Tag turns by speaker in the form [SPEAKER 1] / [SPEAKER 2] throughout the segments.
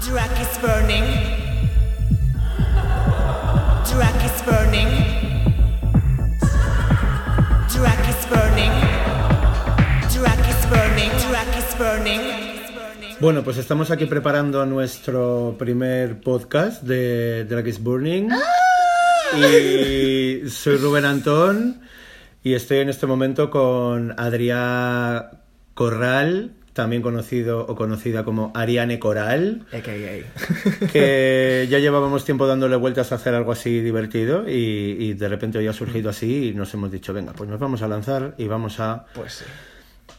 [SPEAKER 1] Drag is burning. Drag is burning. Drag is burning. Drag is burning. Drag is burning.
[SPEAKER 2] Bueno, pues estamos aquí preparando nuestro primer podcast de Drag is Burning. Y soy Rubén Antón y estoy en este momento con Adrián Corral, también conocido o conocida como Ariane Coral,
[SPEAKER 3] AKA.
[SPEAKER 2] que ya llevábamos tiempo dándole vueltas a hacer algo así divertido y, y de repente hoy ha surgido así y nos hemos dicho, venga, pues nos vamos a lanzar y vamos a,
[SPEAKER 3] Pues sí.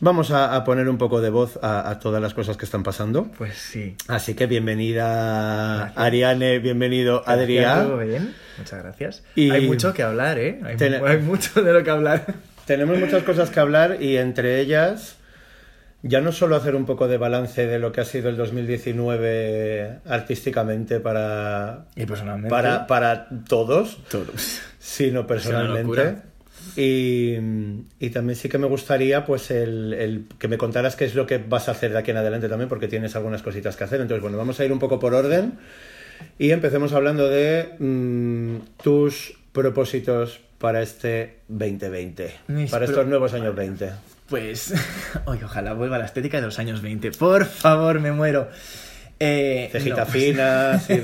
[SPEAKER 2] vamos a, a poner un poco de voz a, a todas las cosas que están pasando.
[SPEAKER 3] Pues sí.
[SPEAKER 2] Así que bienvenida
[SPEAKER 3] Gracias.
[SPEAKER 2] Ariane, bienvenido
[SPEAKER 3] ¿Todo
[SPEAKER 2] Adrián.
[SPEAKER 3] bien? Muchas gracias.
[SPEAKER 2] Y-
[SPEAKER 3] Hay mucho que hablar, ¿eh? Hay mucho de lo que hablar.
[SPEAKER 2] Tenemos muchas cosas que hablar y entre ellas ya no solo hacer un poco de balance de lo que ha sido el 2019 artísticamente para,
[SPEAKER 3] Y personalmente.
[SPEAKER 2] para, para todos,
[SPEAKER 3] todos.
[SPEAKER 2] sino personalmente. Y, y también sí que me gustaría pues el, el que me contaras qué es lo que vas a hacer de aquí en adelante también, porque tienes algunas cositas que hacer. Entonces, bueno, vamos a ir un poco por orden y empecemos hablando de mm, tus propósitos para este 2020,
[SPEAKER 3] Mis
[SPEAKER 2] para estos nuevos años 20.
[SPEAKER 3] Pues. Oye, ojalá vuelva a la estética de los años 20. Por favor, me muero. Eh,
[SPEAKER 2] Cejita
[SPEAKER 3] no.
[SPEAKER 2] fina, sí.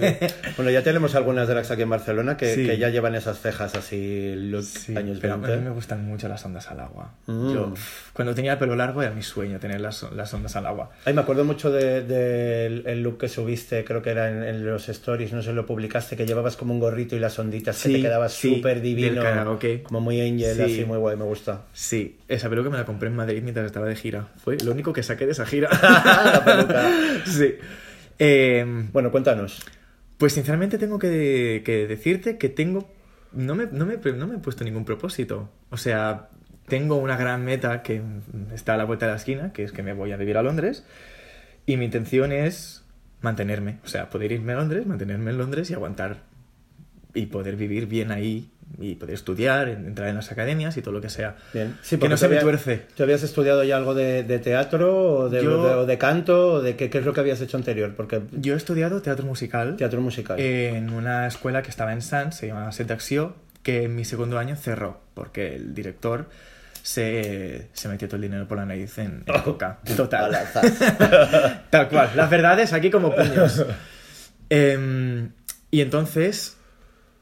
[SPEAKER 2] Bueno, ya tenemos algunas drags aquí en Barcelona que,
[SPEAKER 3] Sí.
[SPEAKER 2] que ya llevan esas cejas así, look
[SPEAKER 3] Sí,
[SPEAKER 2] años
[SPEAKER 3] pero a
[SPEAKER 2] 20.
[SPEAKER 3] mí me gustan mucho las ondas al agua.
[SPEAKER 2] Mm.
[SPEAKER 3] Yo, cuando tenía el pelo largo era mi sueño tener las, las ondas al agua.
[SPEAKER 2] Ay, me acuerdo mucho del de, el look que subiste, creo que era en, en los stories, no sé, lo publicaste, que llevabas como un gorrito y las onditas, que
[SPEAKER 3] Sí,
[SPEAKER 2] te quedabas
[SPEAKER 3] sí,
[SPEAKER 2] súper divino,
[SPEAKER 3] del karaoke.
[SPEAKER 2] como muy angel,
[SPEAKER 3] Sí.
[SPEAKER 2] así muy guay, me gusta.
[SPEAKER 3] Sí, esa peluca me la compré en Madrid mientras estaba de gira. Fue lo único que saqué de esa gira.
[SPEAKER 2] La peluca.
[SPEAKER 3] Sí. Eh,
[SPEAKER 2] Bueno, cuéntanos.
[SPEAKER 3] pues sinceramente tengo que, que decirte que tengo... No me, no, me, no me he puesto ningún propósito. O sea, tengo una gran meta que está a la vuelta de la esquina, que es que me voy a vivir a Londres. Y mi intención es mantenerme. O sea, poder irme a Londres, mantenerme en Londres y aguantar. Y poder vivir bien ahí. Y poder estudiar, en- entrar en las academias y todo lo que sea.
[SPEAKER 2] Bien. Sí,
[SPEAKER 3] que no se me tuerce.
[SPEAKER 2] ¿Tú habías estudiado ya algo de, de teatro o de,
[SPEAKER 3] Yo-
[SPEAKER 2] de- o de canto o de qué, qué es lo que habías hecho anterior? Porque
[SPEAKER 3] Yo he estudiado teatro musical.
[SPEAKER 2] teatro musical.
[SPEAKER 3] en una escuela que estaba en Sans, se llamaba Setaxio, que en mi segundo año cerró, porque el director se, se metió todo el dinero por la nariz en, en coca. Total. Tal cual. Las verdades aquí como puños. Em, y entonces,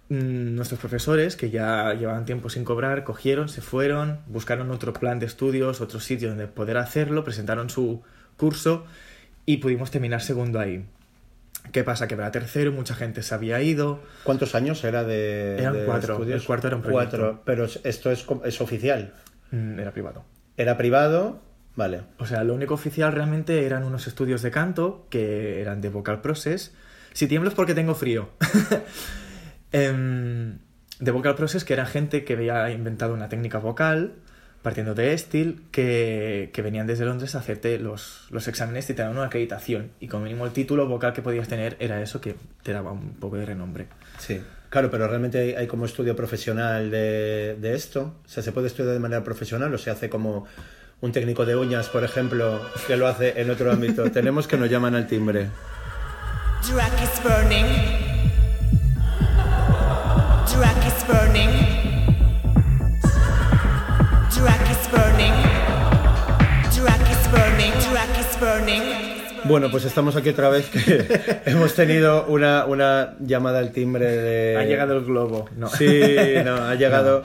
[SPEAKER 3] nuestros profesores, que ya llevaban tiempo sin cobrar, cogieron, se fueron, buscaron otro plan de estudios, otro sitio donde poder hacerlo, presentaron su curso y pudimos terminar segundo ahí. ¿Qué pasa? Que para tercero mucha gente se había ido.
[SPEAKER 2] ¿Cuántos años era de,
[SPEAKER 3] Eran
[SPEAKER 2] de
[SPEAKER 3] cuatro.
[SPEAKER 2] estudios?
[SPEAKER 3] El cuarto era un proyecto.
[SPEAKER 2] Cuatro, pero esto es, es oficial.
[SPEAKER 3] Mm, Era privado.
[SPEAKER 2] Era privado, vale.
[SPEAKER 3] O sea, lo único oficial realmente eran unos estudios de canto que eran de vocal process. Si tiemblo es porque tengo frío. Em, de vocal process que era gente que había inventado una técnica vocal partiendo de Estil que, que venían desde Londres a hacerte los, los exámenes y te daban una acreditación. Y como mínimo el título vocal que podías tener era eso que te daba un poco de renombre.
[SPEAKER 2] Sí. Claro, pero realmente hay, hay como estudio profesional de, de esto. O sea, ¿se puede estudiar de manera profesional o se hace como un técnico de uñas, por ejemplo, que lo hace en otro ámbito? Tenemos que nos llaman al timbre.
[SPEAKER 1] Drag is burning.
[SPEAKER 2] Bueno, pues estamos aquí otra vez que hemos tenido una, una llamada al timbre de...
[SPEAKER 3] Ha llegado el globo. No.
[SPEAKER 2] Sí, no, ha llegado,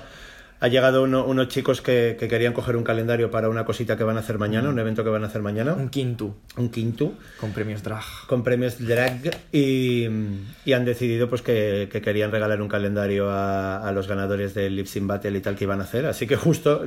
[SPEAKER 2] ha llegado uno- unos chicos que, que querían coger un calendario para una cosita que van a hacer mañana, un evento que van a hacer mañana,
[SPEAKER 3] Un quinto.
[SPEAKER 2] Un quinto,
[SPEAKER 3] con premios drag.
[SPEAKER 2] con premios drag y, y han decidido pues que, que querían regalar un calendario a, a los ganadores del Lip Sync Battle y tal que iban a hacer, así que justo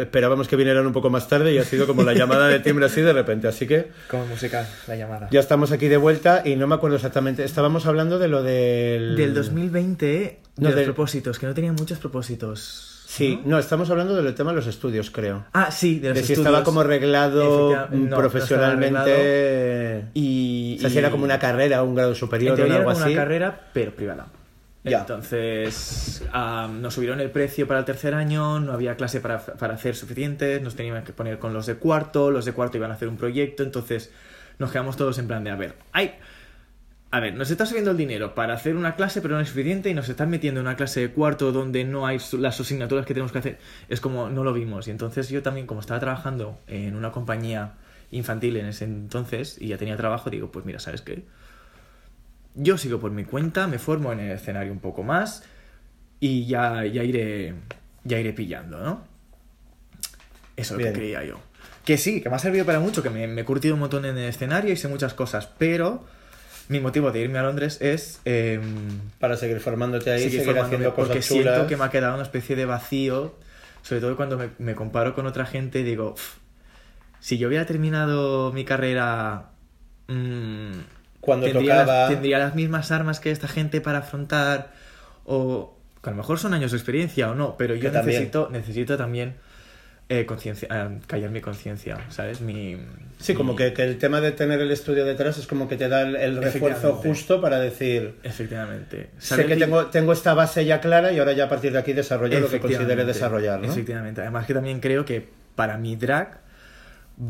[SPEAKER 2] esperábamos que vinieran un poco más tarde y ha sido como la llamada de timbre así de repente, así que
[SPEAKER 3] Como musical, la llamada.
[SPEAKER 2] ya estamos aquí de vuelta y no me acuerdo exactamente, estábamos hablando de lo del...
[SPEAKER 3] Del 2020,
[SPEAKER 2] No,
[SPEAKER 3] de los
[SPEAKER 2] del-
[SPEAKER 3] propósitos, que no tenía muchos propósitos.
[SPEAKER 2] Sí, no, estamos hablando del tema de los estudios, creo.
[SPEAKER 3] Ah, sí, de los
[SPEAKER 2] de si
[SPEAKER 3] estudios.
[SPEAKER 2] estaba como arreglado
[SPEAKER 3] no,
[SPEAKER 2] profesionalmente.
[SPEAKER 3] Y,
[SPEAKER 2] o sea, si era como una carrera, un grado superior o algo
[SPEAKER 3] era como
[SPEAKER 2] así.
[SPEAKER 3] una carrera, pero privada.
[SPEAKER 2] Ya.
[SPEAKER 3] Entonces, am, nos subieron el precio para el tercer año, no había clase para, para hacer suficientes, nos teníamos que poner con los de cuarto, los de cuarto iban a hacer un proyecto, entonces nos quedamos todos en plan de, a ver, ¡ay! A ver, nos está subiendo el dinero para hacer una clase, pero no es suficiente, y nos están metiendo en una clase de cuarto donde no hay las asignaturas que tenemos que hacer. Es como, no lo vimos. Y entonces yo también, como estaba trabajando en una compañía infantil en ese entonces, y ya tenía trabajo, digo, pues mira, ¿sabes qué? Yo sigo por mi cuenta, me formo en el escenario un poco más, y ya, ya iré. Ya iré pillando, ¿no? Eso es lo que creía yo. Que sí, que me ha servido para mucho, que me, me he curtido un montón en el escenario y sé muchas cosas, pero mi motivo de irme a Londres es em,
[SPEAKER 2] Para seguir formándote ahí,
[SPEAKER 3] seguir
[SPEAKER 2] seguir, haciendo cosas
[SPEAKER 3] porque
[SPEAKER 2] chulas.
[SPEAKER 3] siento que me ha quedado una especie de vacío, sobre todo cuando me, me comparo con otra gente y digo, "Uf, si yo hubiera terminado mi carrera... mm,
[SPEAKER 2] Cuando
[SPEAKER 3] tendría,
[SPEAKER 2] tocaba...
[SPEAKER 3] las, tendría las mismas armas que esta gente para afrontar o que a lo mejor son años de experiencia o no, pero yo
[SPEAKER 2] también.
[SPEAKER 3] necesito, necesito también eh, conciencia, eh, callar mi conciencia, ¿sabes? Mi,
[SPEAKER 2] Sí, como que, que el tema de tener el estudio detrás es como que te da el, el refuerzo justo para decir...
[SPEAKER 3] Efectivamente.
[SPEAKER 2] Sé que tengo, tengo esta base ya clara y ahora ya a partir de aquí desarrollo lo que considere
[SPEAKER 3] Efectivamente,
[SPEAKER 2] desarrollar, ¿no?
[SPEAKER 3] Efectivamente. Además que también creo que para mi drag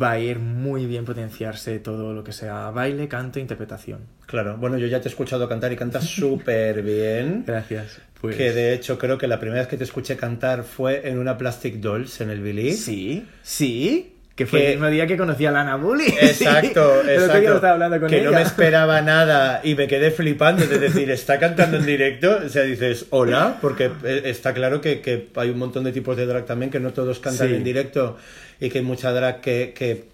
[SPEAKER 3] va a ir muy bien potenciarse todo lo que sea baile, canto interpretación.
[SPEAKER 2] Claro, bueno, yo ya te he escuchado cantar y cantas súper bien.
[SPEAKER 3] Gracias. Pues...
[SPEAKER 2] Que de hecho creo que la primera vez que te escuché cantar fue en una Plastic Dolls en el Billy.
[SPEAKER 3] Sí, sí. Que fue
[SPEAKER 2] Que-
[SPEAKER 3] el mismo día que conocí a Lana Bully.
[SPEAKER 2] Exacto, exacto.
[SPEAKER 3] estaba hablando con
[SPEAKER 2] que
[SPEAKER 3] ella.
[SPEAKER 2] no me esperaba nada y me quedé flipando de decir, está cantando en directo. O sea, dices, hola, porque eh, está claro que, que hay un montón de tipos de drag también que no todos cantan
[SPEAKER 3] Sí.
[SPEAKER 2] en directo y que hay mucha drag que, que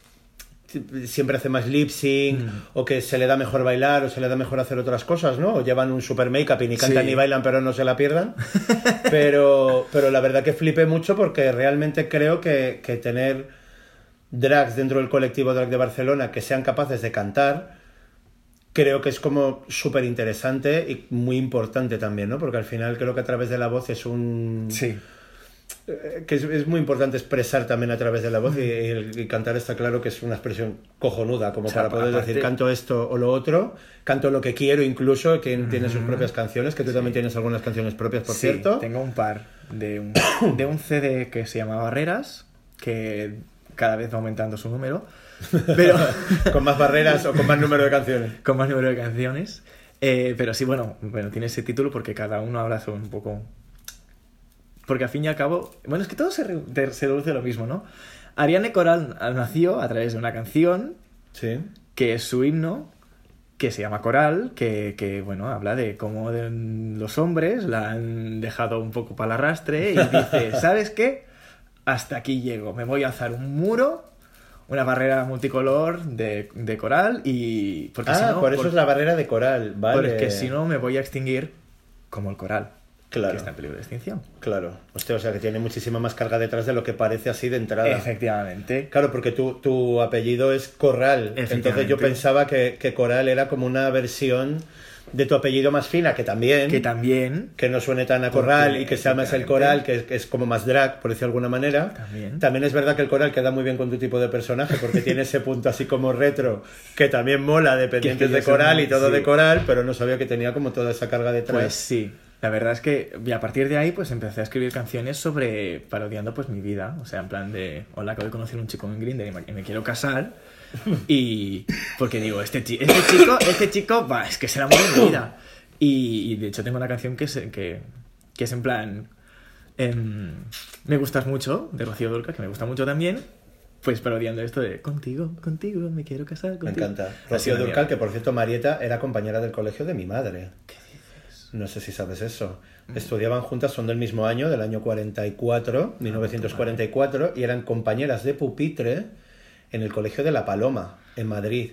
[SPEAKER 2] siempre hace más lip sync
[SPEAKER 3] Mm.
[SPEAKER 2] o que se le da mejor bailar o se le da mejor hacer otras cosas, ¿no? O llevan un super make-up y ni cantan
[SPEAKER 3] Sí.
[SPEAKER 2] ni bailan pero no se la pierdan. pero, pero la verdad que flipé mucho porque realmente creo que, que tener drags dentro del colectivo drag de Barcelona que sean capaces de cantar, creo que es como súper interesante y muy importante también, ¿no? Porque al final creo que a través de la voz es un...
[SPEAKER 3] Sí.
[SPEAKER 2] eh, que es, es muy importante expresar también a través de la voz y, y el- y cantar está claro que es una expresión cojonuda, como
[SPEAKER 3] O sea,
[SPEAKER 2] para poder
[SPEAKER 3] aparte-
[SPEAKER 2] decir canto esto o lo otro, canto lo que quiero incluso, quien tiene sus propias canciones, que tú también tienes algunas canciones propias, por
[SPEAKER 3] Sí,
[SPEAKER 2] cierto.
[SPEAKER 3] tengo un par de un, de un CD que se llama Barreras, que cada vez va aumentando su número, pero
[SPEAKER 2] con más barreras o con más número de canciones.
[SPEAKER 3] con más número de canciones. Eh, pero sí, bueno, bueno, tiene ese título porque cada uno habla sobre un poco... Porque al fin y al cabo, bueno, es que todo se, re- se reduce a lo mismo, ¿no? Ariane Coral nació a través de una canción
[SPEAKER 2] Sí.
[SPEAKER 3] que es su himno, que se llama Coral, que, que, bueno, habla de cómo de- los hombres la han dejado un poco para el arrastre y dice, ¿sabes qué? Hasta aquí llego, me voy a alzar un muro, una barrera multicolor de, de coral y... Porque
[SPEAKER 2] ah,
[SPEAKER 3] si no,
[SPEAKER 2] por eso
[SPEAKER 3] por-
[SPEAKER 2] es la barrera de coral, vale.
[SPEAKER 3] porque si no me voy a extinguir como el coral,
[SPEAKER 2] Claro.
[SPEAKER 3] que está en peligro de extinción.
[SPEAKER 2] Claro. Hostia, o sea que tiene muchísima más carga detrás de lo que parece así de entrada.
[SPEAKER 3] Efectivamente.
[SPEAKER 2] Claro, porque tu, tu apellido es Corral. Entonces yo pensaba que, que Coral era como una versión de tu apellido más fina, que también.
[SPEAKER 3] Que también...
[SPEAKER 2] que no suene tan a corral y que sea más el coral, que es, que es como más drag, por decirlo de alguna manera.
[SPEAKER 3] También.
[SPEAKER 2] es verdad que el coral queda muy bien con tu tipo de personaje, porque tiene ese punto así como retro, que también mola, dependientes de coral y todo
[SPEAKER 3] sí.
[SPEAKER 2] de coral, pero no sabía que tenía como toda esa carga detrás.
[SPEAKER 3] Pues sí. La verdad es que y a partir de ahí pues empecé a escribir canciones sobre parodiando pues mi vida, o sea, en plan de hola, acabo de conocer un chico en Grindr y me quiero casar y porque digo, este, chi- este chico, este chico, va, es que el amor de vida. Y, y, de hecho tengo una canción que es, que, que es en plan em, me gustas mucho de Rocío Dulca, que me gusta mucho también. Pues parodiando esto de contigo, contigo, me quiero casar
[SPEAKER 2] Me
[SPEAKER 3] contigo.
[SPEAKER 2] encanta.
[SPEAKER 3] Así
[SPEAKER 2] Rocío Durcal, que por cierto, Marieta era compañera del colegio de mi madre. No sé si sabes eso.
[SPEAKER 3] Mm.
[SPEAKER 2] Estudiaban juntas, son del mismo año, del año 44, 1944, y eran compañeras de pupitre en el colegio de La Paloma, en Madrid.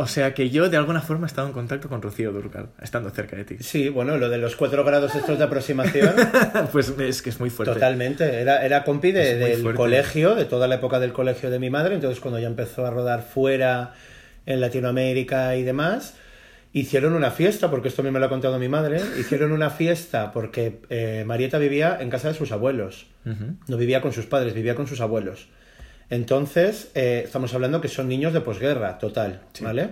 [SPEAKER 3] O sea que yo de alguna forma he estado en contacto con Rocío Durcal, estando cerca de ti.
[SPEAKER 2] Sí, bueno, lo de los cuatro grados estos de aproximación,
[SPEAKER 3] pues es que es muy fuerte.
[SPEAKER 2] totalmente. Era, era compi de- del
[SPEAKER 3] fuerte.
[SPEAKER 2] colegio, de toda la época del colegio de mi madre. Entonces, cuando ya empezó a rodar fuera, en Latinoamérica y demás, hicieron una fiesta, porque esto a mí me lo ha contado mi madre, hicieron una fiesta porque eh, Marieta vivía en casa de sus abuelos. No vivía con sus padres, vivía con sus abuelos. Entonces, eh, estamos hablando que son niños de posguerra, total,
[SPEAKER 3] Sí.
[SPEAKER 2] ¿vale?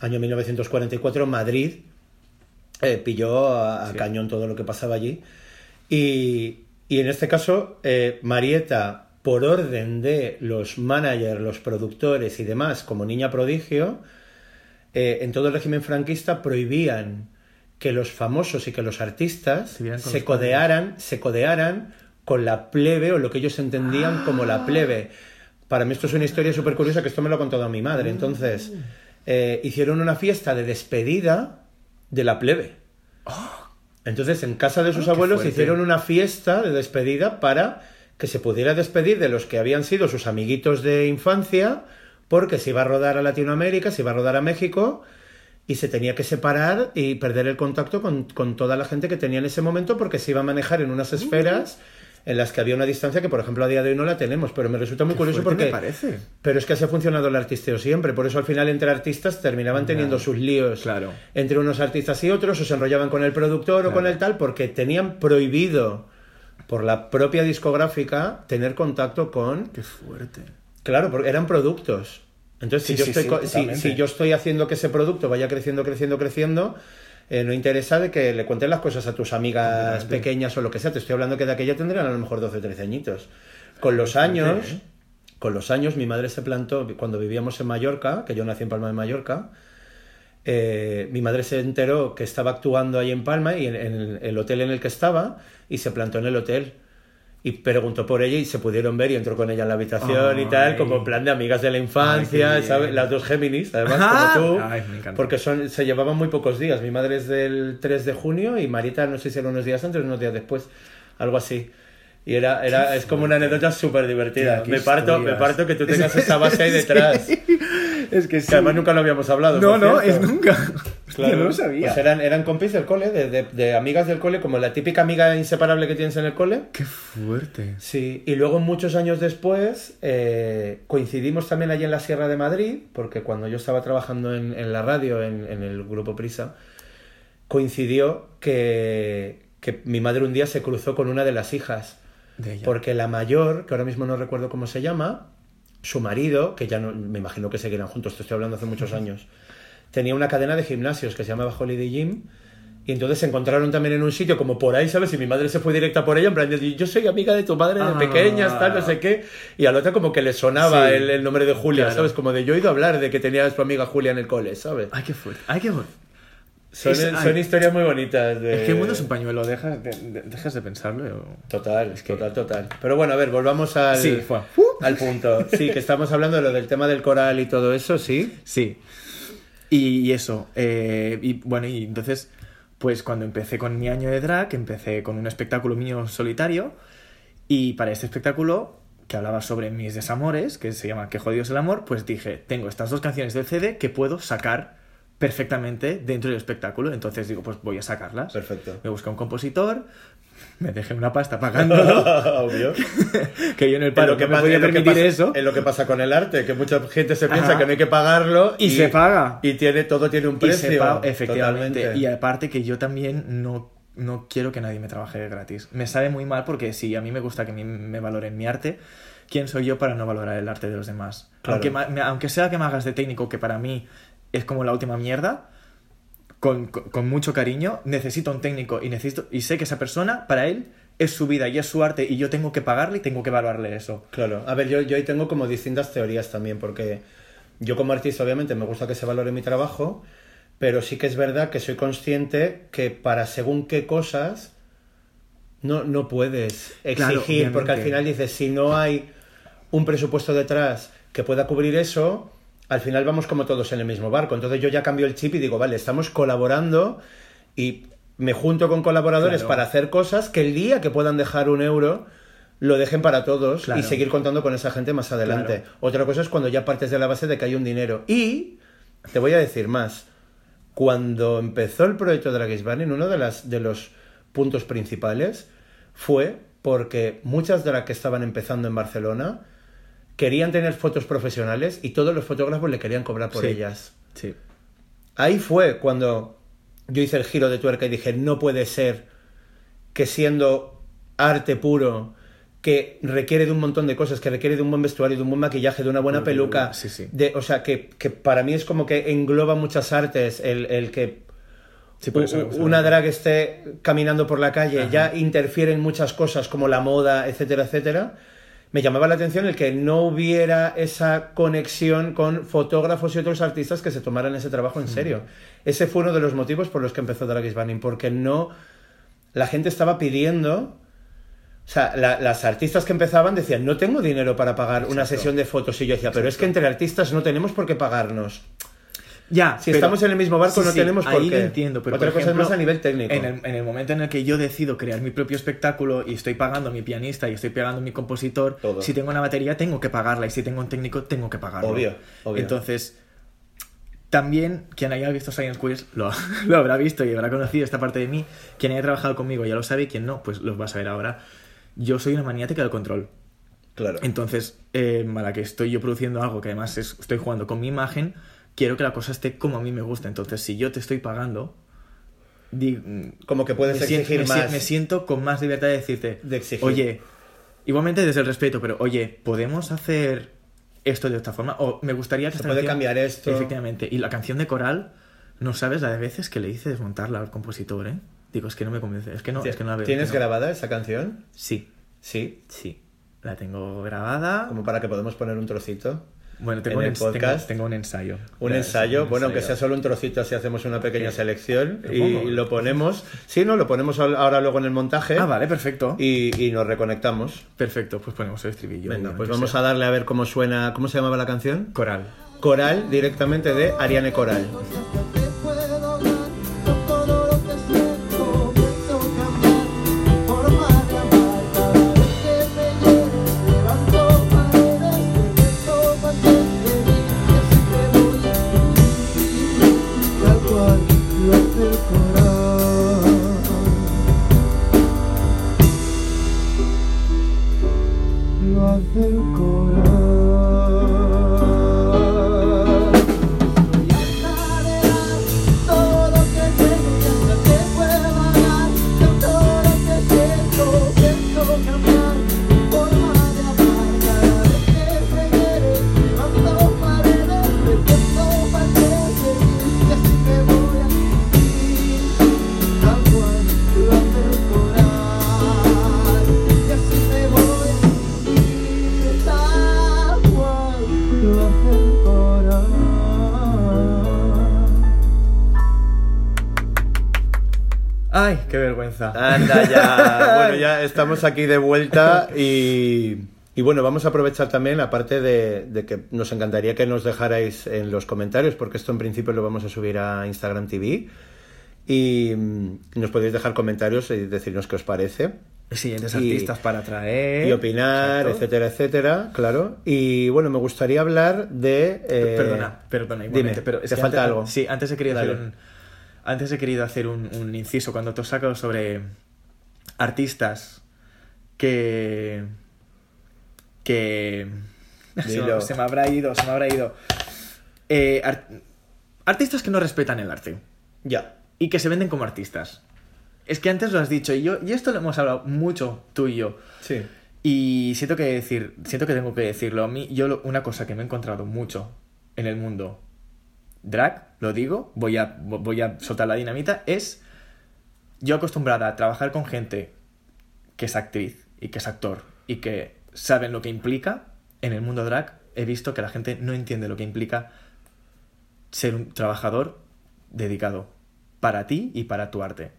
[SPEAKER 2] Año 1944, Madrid eh, pilló a, a
[SPEAKER 3] Sí.
[SPEAKER 2] cañón todo lo que pasaba allí. Y, y en este caso, eh, Marieta, por orden de los managers, los productores y demás, como niña prodigio, en todo el régimen franquista prohibían que los famosos y que los artistas
[SPEAKER 3] Se
[SPEAKER 2] codearan, se codearan con la plebe o lo que ellos entendían como la plebe. Para mí esto es una historia súper curiosa que esto me lo ha contado mi madre. Entonces, eh, hicieron una fiesta de despedida de la plebe. Entonces, en casa de sus
[SPEAKER 3] Ah,
[SPEAKER 2] abuelos hicieron una fiesta de despedida para que se pudiera despedir de los que habían sido sus amiguitos de infancia, porque se iba a rodar a Latinoamérica, se iba a rodar a México, y se tenía que separar y perder el contacto con, con toda la gente que tenía en ese momento, porque se iba a manejar en unas esferas en las que había una distancia que, por ejemplo, a día de hoy no la tenemos, pero me resulta muy
[SPEAKER 3] Qué
[SPEAKER 2] curioso porque...
[SPEAKER 3] me parece.
[SPEAKER 2] Pero es que así ha funcionado el artisteo siempre, por eso al final entre artistas terminaban teniendo sus líos
[SPEAKER 3] Claro.
[SPEAKER 2] entre unos artistas y otros, o se enrollaban con el productor o con el tal, porque tenían prohibido por la propia discográfica tener contacto con...
[SPEAKER 3] Qué fuerte.
[SPEAKER 2] Claro, porque eran productos. Entonces, si, yo
[SPEAKER 3] sí,
[SPEAKER 2] estoy,
[SPEAKER 3] sí,
[SPEAKER 2] si yo estoy haciendo que ese producto vaya creciendo, creciendo, creciendo, eh, no interesa de que le cuentes las cosas a tus amigas pequeñas o lo que sea. Te estoy hablando que de aquella tendrían a lo mejor 12 o 13 añitos. Con los años,
[SPEAKER 3] ¿eh?
[SPEAKER 2] con los años, mi madre se plantó, cuando vivíamos en Mallorca, que yo nací en Palma de Mallorca, eh, mi madre se enteró que estaba actuando ahí en Palma y en, en el hotel en el que estaba y se plantó en el hotel y preguntó por ella y se pudieron ver y entró con ella en la habitación y tal,
[SPEAKER 3] Ay.
[SPEAKER 2] como en plan de amigas de la infancia,
[SPEAKER 3] Ay,
[SPEAKER 2] ¿sabes? Las dos Géminis, además, como tú,
[SPEAKER 3] Ay, me
[SPEAKER 2] porque son, se llevaban muy pocos días. Mi madre es del 3 de junio y Marita no sé si era unos días antes o unos días después, algo así. Y era, era, es como una anécdota súper divertida. Me parto, me parto que tú tengas esa base ahí detrás.
[SPEAKER 3] Es que
[SPEAKER 2] Que además nunca lo habíamos hablado.
[SPEAKER 3] No, no,
[SPEAKER 2] cierto.
[SPEAKER 3] es nunca.
[SPEAKER 2] Claro.
[SPEAKER 3] no lo sabía.
[SPEAKER 2] Pues eran, eran compis del cole, de, de- de amigas del cole, como la típica amiga inseparable que tienes en el cole.
[SPEAKER 3] Qué fuerte.
[SPEAKER 2] Sí, y luego muchos años después eh, coincidimos también allí en la Sierra de Madrid, porque cuando yo estaba trabajando en, en la radio, en, en el grupo Prisa, coincidió que, que mi madre un día se cruzó con una de las hijas.
[SPEAKER 3] De ella.
[SPEAKER 2] Porque la mayor, que ahora mismo no recuerdo cómo se llama, su marido, que ya no, me imagino que seguirán juntos, te estoy hablando hace muchos años, tenía una cadena de gimnasios que se llamaba Holiday Gym. Y entonces se encontraron también en un sitio como por ahí, ¿sabes? Y mi madre se fue directa por ella, en plan, de, yo soy amiga de tu madre de
[SPEAKER 3] Ah.
[SPEAKER 2] pequeñas, tal, no sé qué. Y a la otra como que le sonaba
[SPEAKER 3] Sí.
[SPEAKER 2] el, el nombre de Julia,
[SPEAKER 3] Claro.
[SPEAKER 2] ¿sabes? Como de yo he oído hablar de que tenía a su amiga Julia en el cole, ¿sabes?
[SPEAKER 3] Ay, qué fuerte. Ay, qué fuerte.
[SPEAKER 2] Son,
[SPEAKER 3] es-
[SPEAKER 2] son
[SPEAKER 3] ay.
[SPEAKER 2] historias muy bonitas. De...
[SPEAKER 3] Es que el mundo es un pañuelo, dejas de, de- dejas de pensarlo.
[SPEAKER 2] Total, total, total. Pero bueno, a ver, volvamos al,
[SPEAKER 3] Sí, fue.
[SPEAKER 2] al punto. Sí, que estamos hablando de lo del tema del coral y todo eso, sí.
[SPEAKER 3] Sí. Y, y eso. eh, y bueno, y entonces, pues cuando empecé con mi año de drag, empecé con un espectáculo mío solitario. Y para este espectáculo, que hablaba sobre mis desamores, que se llama Qué jodido es el amor, pues dije, tengo estas dos canciones del CD que puedo sacar perfectamente dentro del espectáculo. Entonces digo, pues voy a sacarlas.
[SPEAKER 2] Perfecto.
[SPEAKER 3] Me busqué un compositor, me dejé una pasta pagándolo,
[SPEAKER 2] Obvio.
[SPEAKER 3] que yo en el
[SPEAKER 2] En
[SPEAKER 3] paro
[SPEAKER 2] lo, que
[SPEAKER 3] no me
[SPEAKER 2] pasa,
[SPEAKER 3] podía
[SPEAKER 2] en lo que pasa-
[SPEAKER 3] eso.
[SPEAKER 2] en lo que pasa con el arte, que mucha gente se piensa
[SPEAKER 3] Ajá.
[SPEAKER 2] que no hay que pagarlo
[SPEAKER 3] Y se paga.
[SPEAKER 2] Y tiene, todo tiene un
[SPEAKER 3] Y
[SPEAKER 2] precio.
[SPEAKER 3] se paga- efectivamente.
[SPEAKER 2] Totalmente.
[SPEAKER 3] Y aparte que yo también no, no quiero que nadie me trabaje gratis. Me sabe muy mal porque si a mí me gusta que mí me valoren mi arte, ¿quién soy yo para no valorar el arte de los demás?
[SPEAKER 2] Claro.
[SPEAKER 3] Aunque, me- aunque sea que me hagas de técnico, que para mí es como la última mierda, con, con- con mucho cariño, necesito un técnico y, necesito, y sé que esa persona, para él, es su vida y es su arte y yo tengo que pagarle y tengo que valorarle eso.
[SPEAKER 2] Claro, a ver, yo, yo ahí tengo como distintas teorías también, porque yo como artista obviamente me gusta que se valore mi trabajo, pero sí que es verdad que soy consciente que para según qué cosas no, no puedes
[SPEAKER 3] Claro,
[SPEAKER 2] exigir, porque al final dices, si no hay un presupuesto detrás que pueda cubrir eso, al final vamos como todos en el mismo barco. Entonces yo ya cambio el chip y digo, vale, estamos colaborando y me junto con colaboradores
[SPEAKER 3] Claro.
[SPEAKER 2] para hacer cosas que el día que puedan dejar un euro lo dejen para todos
[SPEAKER 3] Claro.
[SPEAKER 2] y seguir contando con esa gente más adelante.
[SPEAKER 3] Claro.
[SPEAKER 2] Otra cosa es cuando ya partes de la base de que hay un dinero. Y te voy a decir más. Cuando empezó el proyecto is Burning, uno de, las, de los puntos principales fue porque muchas drag que estaban empezando en Barcelona querían tener fotos profesionales y todos los fotógrafos le querían cobrar por
[SPEAKER 3] Sí.
[SPEAKER 2] ellas.
[SPEAKER 3] Sí.
[SPEAKER 2] Ahí fue cuando yo hice el giro de tuerca y dije, no puede ser que siendo arte puro, que requiere de un montón de cosas, que requiere de un buen vestuario, de un buen maquillaje, de una buena peluca,
[SPEAKER 3] sí, sí.
[SPEAKER 2] de, o sea, que, que para mí es como que engloba muchas artes, el, el que
[SPEAKER 3] Sí, por eso me gusta
[SPEAKER 2] una drag esté caminando por la calle,
[SPEAKER 3] Ajá.
[SPEAKER 2] ya interfiere en muchas cosas como la moda, etcétera, etcétera. Me llamaba la atención el que no hubiera esa conexión con fotógrafos y otros artistas que se tomaran ese trabajo en serio. Ese fue uno de los motivos por los que empezó Drag is Burning, porque no... La gente estaba pidiendo... O sea, la- las artistas que empezaban decían, no tengo dinero para pagar una sesión de fotos. Y yo decía, pero es que entre artistas no tenemos por qué pagarnos.
[SPEAKER 3] Ya,
[SPEAKER 2] Si
[SPEAKER 3] pero-
[SPEAKER 2] estamos en el mismo barco,
[SPEAKER 3] Sí,
[SPEAKER 2] no
[SPEAKER 3] sí,
[SPEAKER 2] tenemos por
[SPEAKER 3] ahí
[SPEAKER 2] qué.
[SPEAKER 3] lo entiendo, pero
[SPEAKER 2] Otra cosa
[SPEAKER 3] ejemplo,
[SPEAKER 2] es más a nivel técnico.
[SPEAKER 3] En el, en el momento en el que yo decido crear mi propio espectáculo y estoy pagando a mi pianista y estoy pagando a mi compositor,
[SPEAKER 2] Todo.
[SPEAKER 3] si tengo una batería tengo que pagarla y si tengo un técnico tengo que pagarlo.
[SPEAKER 2] Obvio, obvio.
[SPEAKER 3] Entonces, también quien haya visto Science Quiz lo, lo habrá visto y habrá conocido esta parte de mí. Quien haya trabajado conmigo ya lo sabe y quien no, pues lo va a saber ahora. Yo soy una maniática del control.
[SPEAKER 2] Claro.
[SPEAKER 3] Entonces, eh, a la que estoy yo produciendo algo que además es- estoy jugando con mi imagen, quiero que la cosa esté como a mí me gusta. Entonces, si yo te estoy pagando, di- mm,
[SPEAKER 2] Como que puedes
[SPEAKER 3] me,
[SPEAKER 2] exigir
[SPEAKER 3] me sien-
[SPEAKER 2] más.
[SPEAKER 3] me siento con más libertad de decirte,
[SPEAKER 2] De exigir.
[SPEAKER 3] oye, igualmente desde el respeto, pero oye, ¿podemos hacer esto de esta forma? O me gustaría que
[SPEAKER 2] Se puede
[SPEAKER 3] canción-
[SPEAKER 2] cambiar esto.
[SPEAKER 3] Efectivamente. Y la canción de coral, no sabes la de veces que le hice desmontarla al compositor, ¿eh? Digo, es que no me convence, es que no, es que no la veo.
[SPEAKER 2] ¿Tienes
[SPEAKER 3] no.
[SPEAKER 2] grabada esa canción?
[SPEAKER 3] Sí,
[SPEAKER 2] Sí.
[SPEAKER 3] sí. La tengo grabada.
[SPEAKER 2] Como para que podamos poner un trocito.
[SPEAKER 3] Bueno, tengo,
[SPEAKER 2] en
[SPEAKER 3] un,
[SPEAKER 2] el
[SPEAKER 3] tengo-
[SPEAKER 2] podcast.
[SPEAKER 3] tengo un ensayo.
[SPEAKER 2] Un ensayo,
[SPEAKER 3] un
[SPEAKER 2] bueno, aunque sea
[SPEAKER 3] ensayo.
[SPEAKER 2] solo un trocito, así hacemos una pequeña selección
[SPEAKER 3] ¿Lo
[SPEAKER 2] y lo ponemos. Sí, no, lo ponemos ahora luego en el montaje
[SPEAKER 3] Ah, vale, perfecto.
[SPEAKER 2] y, y nos reconectamos.
[SPEAKER 3] Perfecto, pues ponemos el estribillo.
[SPEAKER 2] Venga, pues
[SPEAKER 3] que
[SPEAKER 2] vamos
[SPEAKER 3] sea.
[SPEAKER 2] a darle a ver cómo suena. ¿Cómo se llamaba la canción?
[SPEAKER 3] Coral.
[SPEAKER 2] Coral, directamente de Ariane Coral.
[SPEAKER 3] Vergüenza!
[SPEAKER 2] Anda ya. bueno, ya estamos aquí de vuelta y, y bueno, vamos a aprovechar también, aparte de, de que nos encantaría que nos dejarais en los comentarios, porque esto en principio lo vamos a subir a Instagram TV. Y nos podéis dejar comentarios y decirnos qué os parece.
[SPEAKER 3] Siguientes
[SPEAKER 2] Y-
[SPEAKER 3] artistas para traer.
[SPEAKER 2] y opinar,
[SPEAKER 3] Exacto.
[SPEAKER 2] etcétera, etcétera, claro. Y bueno, me gustaría hablar de... eh,
[SPEAKER 3] Perdona, perdona, igualmente,
[SPEAKER 2] dime,
[SPEAKER 3] pero es
[SPEAKER 2] ¿te
[SPEAKER 3] que
[SPEAKER 2] falta
[SPEAKER 3] antes-
[SPEAKER 2] algo?
[SPEAKER 3] Sí, antes he querido
[SPEAKER 2] Dale.
[SPEAKER 3] hacer un. Antes he querido hacer un, un inciso cuando te saco sobre artistas que. que. Se me, se me habrá ido, se me habrá ido. Eh, ar- artistas que no respetan el arte
[SPEAKER 2] Ya.
[SPEAKER 3] y que se venden como artistas. Es que antes lo has dicho y yo y esto lo hemos hablado mucho tú y yo.
[SPEAKER 2] Sí.
[SPEAKER 3] Y siento que decir, siento que tengo que decirlo. A mí, yo lo- una cosa que me he encontrado mucho en el mundo drag, lo digo, voy a, voy a soltar la dinamita, es yo acostumbrada a trabajar con gente que es actriz y que es actor y que saben lo que implica en el mundo drag, he visto que la gente no entiende lo que implica ser un trabajador dedicado para ti y para tu arte.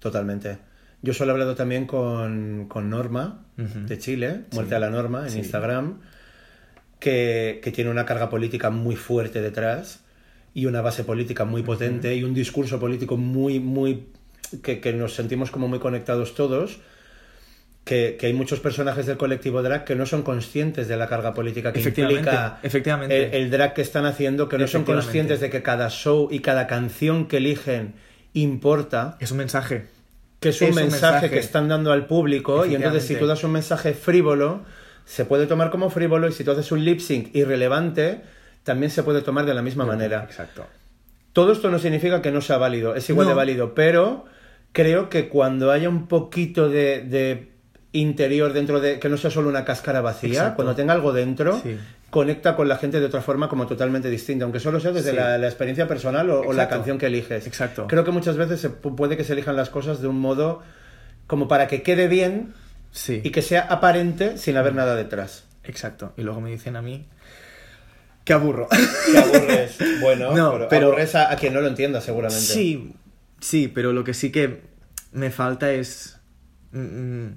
[SPEAKER 2] Totalmente. Yo solo he hablado también con, con Norma, de Chile,
[SPEAKER 3] Sí.
[SPEAKER 2] Muerte a la Norma, en
[SPEAKER 3] Sí.
[SPEAKER 2] Instagram, que, que tiene una carga política muy fuerte detrás y una base política muy potente y un discurso político muy, muy... que, que nos sentimos como muy conectados todos. Que, que hay muchos personajes del colectivo drag que no son conscientes de la carga política que
[SPEAKER 3] Efectivamente,
[SPEAKER 2] implica
[SPEAKER 3] efectivamente.
[SPEAKER 2] El, el drag que están haciendo, que no son conscientes de que cada show y cada canción que eligen importa
[SPEAKER 3] Es un mensaje.
[SPEAKER 2] que es un,
[SPEAKER 3] Es un
[SPEAKER 2] mensaje,
[SPEAKER 3] mensaje.
[SPEAKER 2] que están dando al público y entonces si tú das un mensaje frívolo, se puede tomar como frívolo y si tú haces un lip sync irrelevante, también se puede tomar de la misma manera.
[SPEAKER 3] Exacto.
[SPEAKER 2] Todo esto no significa que no sea válido, es igual
[SPEAKER 3] No.
[SPEAKER 2] de válido, pero creo que cuando haya un poquito de, de interior dentro de que no sea solo una cáscara vacía,
[SPEAKER 3] Exacto.
[SPEAKER 2] cuando tenga algo dentro,
[SPEAKER 3] Sí.
[SPEAKER 2] conecta con la gente de otra forma como totalmente distinta, aunque solo sea desde
[SPEAKER 3] Sí.
[SPEAKER 2] la, la experiencia personal o, o la canción que eliges.
[SPEAKER 3] Exacto.
[SPEAKER 2] Creo que muchas veces se pu- puede que se elijan las cosas de un modo como para que quede bien,
[SPEAKER 3] Sí.
[SPEAKER 2] Y que sea aparente sin haber nada detrás.
[SPEAKER 3] Exacto. Y luego me dicen a mí que aburro.
[SPEAKER 2] Que aburres. Bueno,
[SPEAKER 3] No,
[SPEAKER 2] pero,
[SPEAKER 3] pero-
[SPEAKER 2] aburres a, a quien no lo entienda, seguramente.
[SPEAKER 3] Sí, sí, pero lo que sí que me falta es... mm, mm,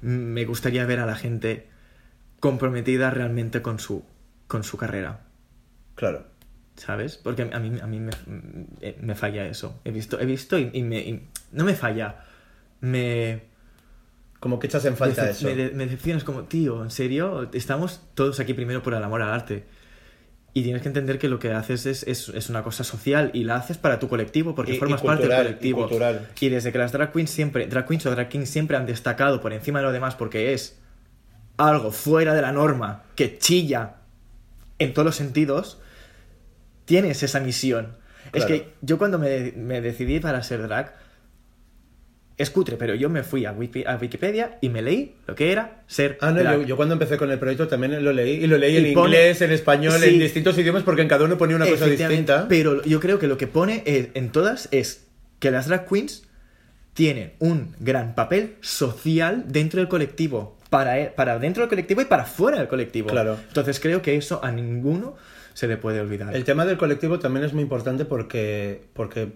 [SPEAKER 3] me gustaría ver a la gente comprometida realmente con su, con su carrera,
[SPEAKER 2] Claro.
[SPEAKER 3] ¿sabes? Porque a mí, a mí me, eh, me falla eso. He visto, he visto y, y me... y no me falla. Me...
[SPEAKER 2] Como que echas en falta
[SPEAKER 3] Decep-
[SPEAKER 2] eso.
[SPEAKER 3] Me, de- me decepcionas como, tío, ¿en serio? Estamos todos aquí primero por el amor al arte. Y tienes que entender que lo que haces es, es, es una cosa social y la haces para tu colectivo porque
[SPEAKER 2] Y- y
[SPEAKER 3] formas parte del
[SPEAKER 2] y
[SPEAKER 3] colectivo.
[SPEAKER 2] cultural.
[SPEAKER 3] Y desde que las drag queens siempre, drag queens o drag kings siempre han destacado por encima de lo demás porque es algo fuera de la norma que chilla en todos los sentidos, tienes esa misión. Es que yo cuando me, me decidí para ser drag, es cutre, pero yo me fui a, Wiki- a Wikipedia y me leí lo que era ser
[SPEAKER 2] Ah, no, yo, yo cuando empecé con el proyecto también lo leí. Y lo leí en
[SPEAKER 3] Y pone-
[SPEAKER 2] inglés, en español,
[SPEAKER 3] Sí.
[SPEAKER 2] en distintos idiomas, porque en cada uno ponía una cosa distinta.
[SPEAKER 3] Pero yo creo que lo que pone eh, en todas es que las drag queens tienen un gran papel social dentro del colectivo. Para, e- para dentro del colectivo y para fuera del colectivo.
[SPEAKER 2] Claro.
[SPEAKER 3] Entonces creo que eso a ninguno se le puede olvidar.
[SPEAKER 2] El tema del colectivo también es muy importante porque, porque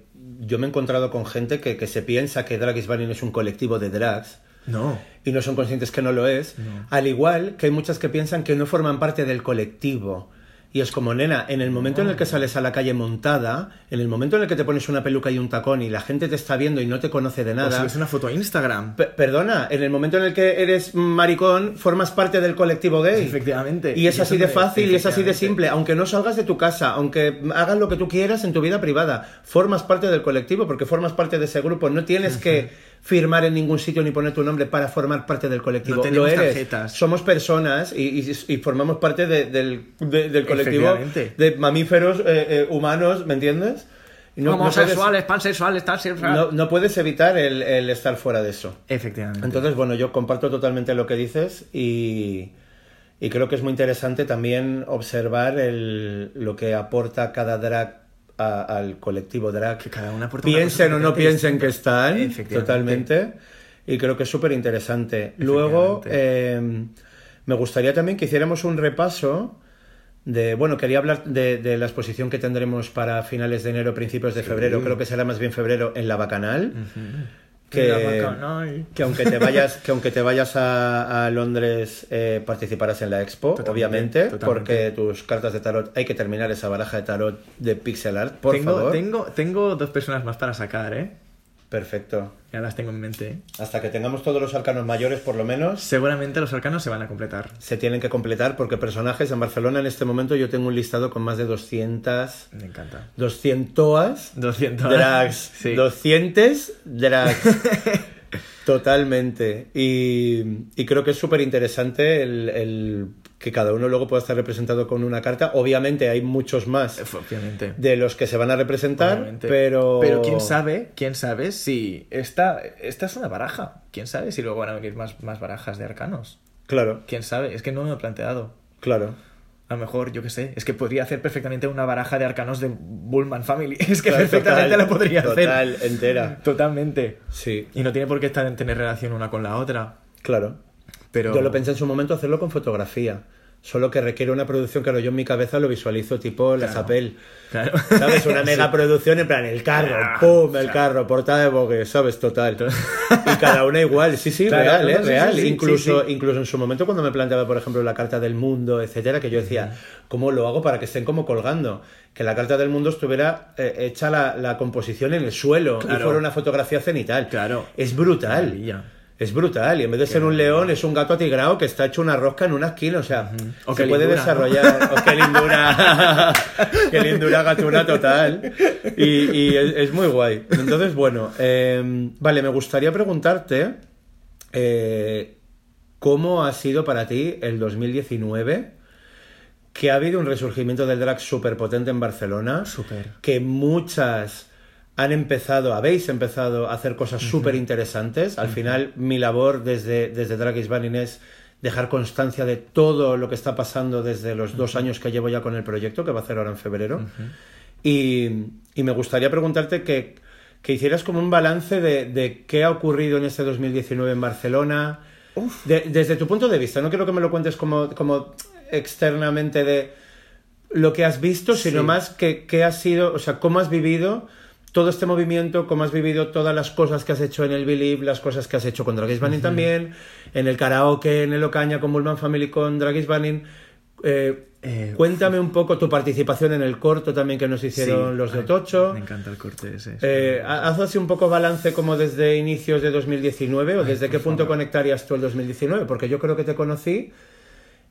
[SPEAKER 2] yo me he encontrado con gente que, que se piensa que Drag is Banning es un colectivo de drags
[SPEAKER 3] No.
[SPEAKER 2] y no son conscientes que no lo es.
[SPEAKER 3] No.
[SPEAKER 2] Al igual que hay muchas que piensan que no forman parte del colectivo. Y es como, nena, en el momento en el que sales a la calle montada, en el momento en el que te pones una peluca y un tacón y la gente te está viendo y no te conoce de
[SPEAKER 3] O
[SPEAKER 2] nada.
[SPEAKER 3] subes una foto a Instagram.
[SPEAKER 2] Pe- Perdona, en el momento en el que eres maricón, formas parte del colectivo gay.
[SPEAKER 3] Efectivamente.
[SPEAKER 2] Y es así de fácil y es así de simple. Aunque no salgas de tu casa, aunque hagas lo que tú quieras en tu vida privada, formas parte del colectivo porque formas parte de ese grupo. No tienes que firmar en ningún sitio ni poner tu nombre para formar parte del colectivo.
[SPEAKER 3] No tenemos
[SPEAKER 2] lo eres.
[SPEAKER 3] tarjetas.
[SPEAKER 2] Somos personas y, y- y formamos parte de- del, de- del colectivo de mamíferos eh, eh, humanos, ¿me entiendes? No- no
[SPEAKER 3] Homosexuales, pansexuales, transexuales.
[SPEAKER 2] no, no puedes evitar el, el estar fuera de eso.
[SPEAKER 3] Efectivamente.
[SPEAKER 2] Entonces, bueno, yo comparto totalmente lo que dices y, y creo que es muy interesante también observar el, lo que aporta cada drag a- al colectivo drag.
[SPEAKER 3] Que cada una
[SPEAKER 2] Piensen o no piensen que están, totalmente. Y creo que es súper interesante. Luego, eh, me gustaría también que hiciéramos un repaso de, bueno, quería hablar de, de la exposición que tendremos para finales de enero, principios de febrero, creo que será más bien febrero en la Bacanal. Que aunque te vayas, que aunque te vayas a, a Londres eh, participarás en la expo,
[SPEAKER 3] Totalmente,
[SPEAKER 2] obviamente,
[SPEAKER 3] totalmente.
[SPEAKER 2] porque tus cartas de tarot hay que terminar esa baraja de tarot de pixel art, por
[SPEAKER 3] tengo,
[SPEAKER 2] favor.
[SPEAKER 3] Tengo, tengo dos personas más para sacar, ¿eh?
[SPEAKER 2] Perfecto.
[SPEAKER 3] Ya las tengo en mente. ¿eh?
[SPEAKER 2] Hasta que tengamos todos los arcanos mayores, por lo menos,
[SPEAKER 3] Seguramente los arcanos se van a completar.
[SPEAKER 2] se tienen que completar porque personajes en Barcelona en este momento yo tengo un listado con más de 200
[SPEAKER 3] Me encanta.
[SPEAKER 2] 200
[SPEAKER 3] 200
[SPEAKER 2] drags,
[SPEAKER 3] Sí.
[SPEAKER 2] 200 drags. Totalmente. Y, y creo que es súper interesante el, el que cada uno luego pueda estar representado con una carta. Obviamente hay muchos más
[SPEAKER 3] Obviamente.
[SPEAKER 2] de los que se van a representar,
[SPEAKER 3] Obviamente.
[SPEAKER 2] pero...
[SPEAKER 3] Pero quién sabe, quién sabe si esta, esta es una baraja. Quién sabe si luego van a venir más, más barajas de arcanos.
[SPEAKER 2] Claro,
[SPEAKER 3] Quién sabe, es que no me lo he planteado.
[SPEAKER 2] claro.
[SPEAKER 3] A lo mejor, yo qué sé, es que podría hacer perfectamente una baraja de arcanos de Bullman Family. Es que
[SPEAKER 2] Claro,
[SPEAKER 3] perfectamente
[SPEAKER 2] total,
[SPEAKER 3] la podría
[SPEAKER 2] Total,
[SPEAKER 3] hacer.
[SPEAKER 2] entera.
[SPEAKER 3] Totalmente.
[SPEAKER 2] Sí,
[SPEAKER 3] Y no tiene por qué estar, tener relación una con la otra.
[SPEAKER 2] claro.
[SPEAKER 3] Pero.
[SPEAKER 2] Yo lo pensé en su momento hacerlo con fotografía. Solo que requiere una producción, claro, yo en mi cabeza lo visualizo tipo La. Chapelle.
[SPEAKER 3] Claro.
[SPEAKER 2] ¿Sabes? Una mega producción en plan, el carro,
[SPEAKER 3] Ah,
[SPEAKER 2] ¡pum! El carro, portada de Vogue, ¿sabes? Total. Y cada una igual, sí, sí, real, ¿eh?
[SPEAKER 3] sí, sí,
[SPEAKER 2] real.
[SPEAKER 3] sí,
[SPEAKER 2] incluso,
[SPEAKER 3] sí, sí.
[SPEAKER 2] incluso en su momento cuando me planteaba, por ejemplo, la carta del mundo, etcétera, que yo decía, ¿cómo lo hago para que estén como colgando? Que la carta del mundo estuviera eh, hecha la, la composición en el suelo y fuera una fotografía cenital.
[SPEAKER 3] Claro.
[SPEAKER 2] Es brutal.
[SPEAKER 3] Maravilla.
[SPEAKER 2] Es brutal, y en vez de ser un león, es un gato atigrado que está hecho una rosca en una esquina, o sea,
[SPEAKER 3] O
[SPEAKER 2] se
[SPEAKER 3] qué
[SPEAKER 2] puede
[SPEAKER 3] lindura, ¿no?
[SPEAKER 2] desarrollar. O qué lindura, qué lindura gatuna total. Y, y es, es muy guay. Entonces, bueno, eh, vale, me gustaría preguntarte eh, cómo ha sido para ti el 2019, que ha habido un resurgimiento del drag súper potente en Barcelona,
[SPEAKER 3] Súper.
[SPEAKER 2] que muchas han empezado, habéis empezado a hacer cosas súper interesantes. Al final, mi labor desde, desde Drag is Banning es dejar constancia de todo lo que está pasando desde los dos años que llevo ya con el proyecto, que va a hacer ahora en febrero. y, y me gustaría preguntarte que, que hicieras como un balance de, de qué ha ocurrido en este 2019 en Barcelona, De- desde tu punto de vista, no quiero que me lo cuentes como, como externamente de lo que has visto, sino
[SPEAKER 3] Sí.
[SPEAKER 2] más que, que has sido, o sea, cómo has vivido todo este movimiento, cómo has vivido todas las cosas que has hecho en el Believe, las cosas que has hecho con Dragis Banning también, en el karaoke, en el Ocaña con Bullman Family con Dragis Banning. Eh,
[SPEAKER 3] Eh,
[SPEAKER 2] cuéntame un poco tu participación en el corto también que nos hicieron
[SPEAKER 3] Sí,
[SPEAKER 2] los de Otocho.
[SPEAKER 3] Me encanta el corte ese.
[SPEAKER 2] Eh, haz así un poco balance como desde inicios de 2019 o
[SPEAKER 3] Ay,
[SPEAKER 2] desde qué punto
[SPEAKER 3] favor.
[SPEAKER 2] conectarías tú el 2019, porque yo creo que te conocí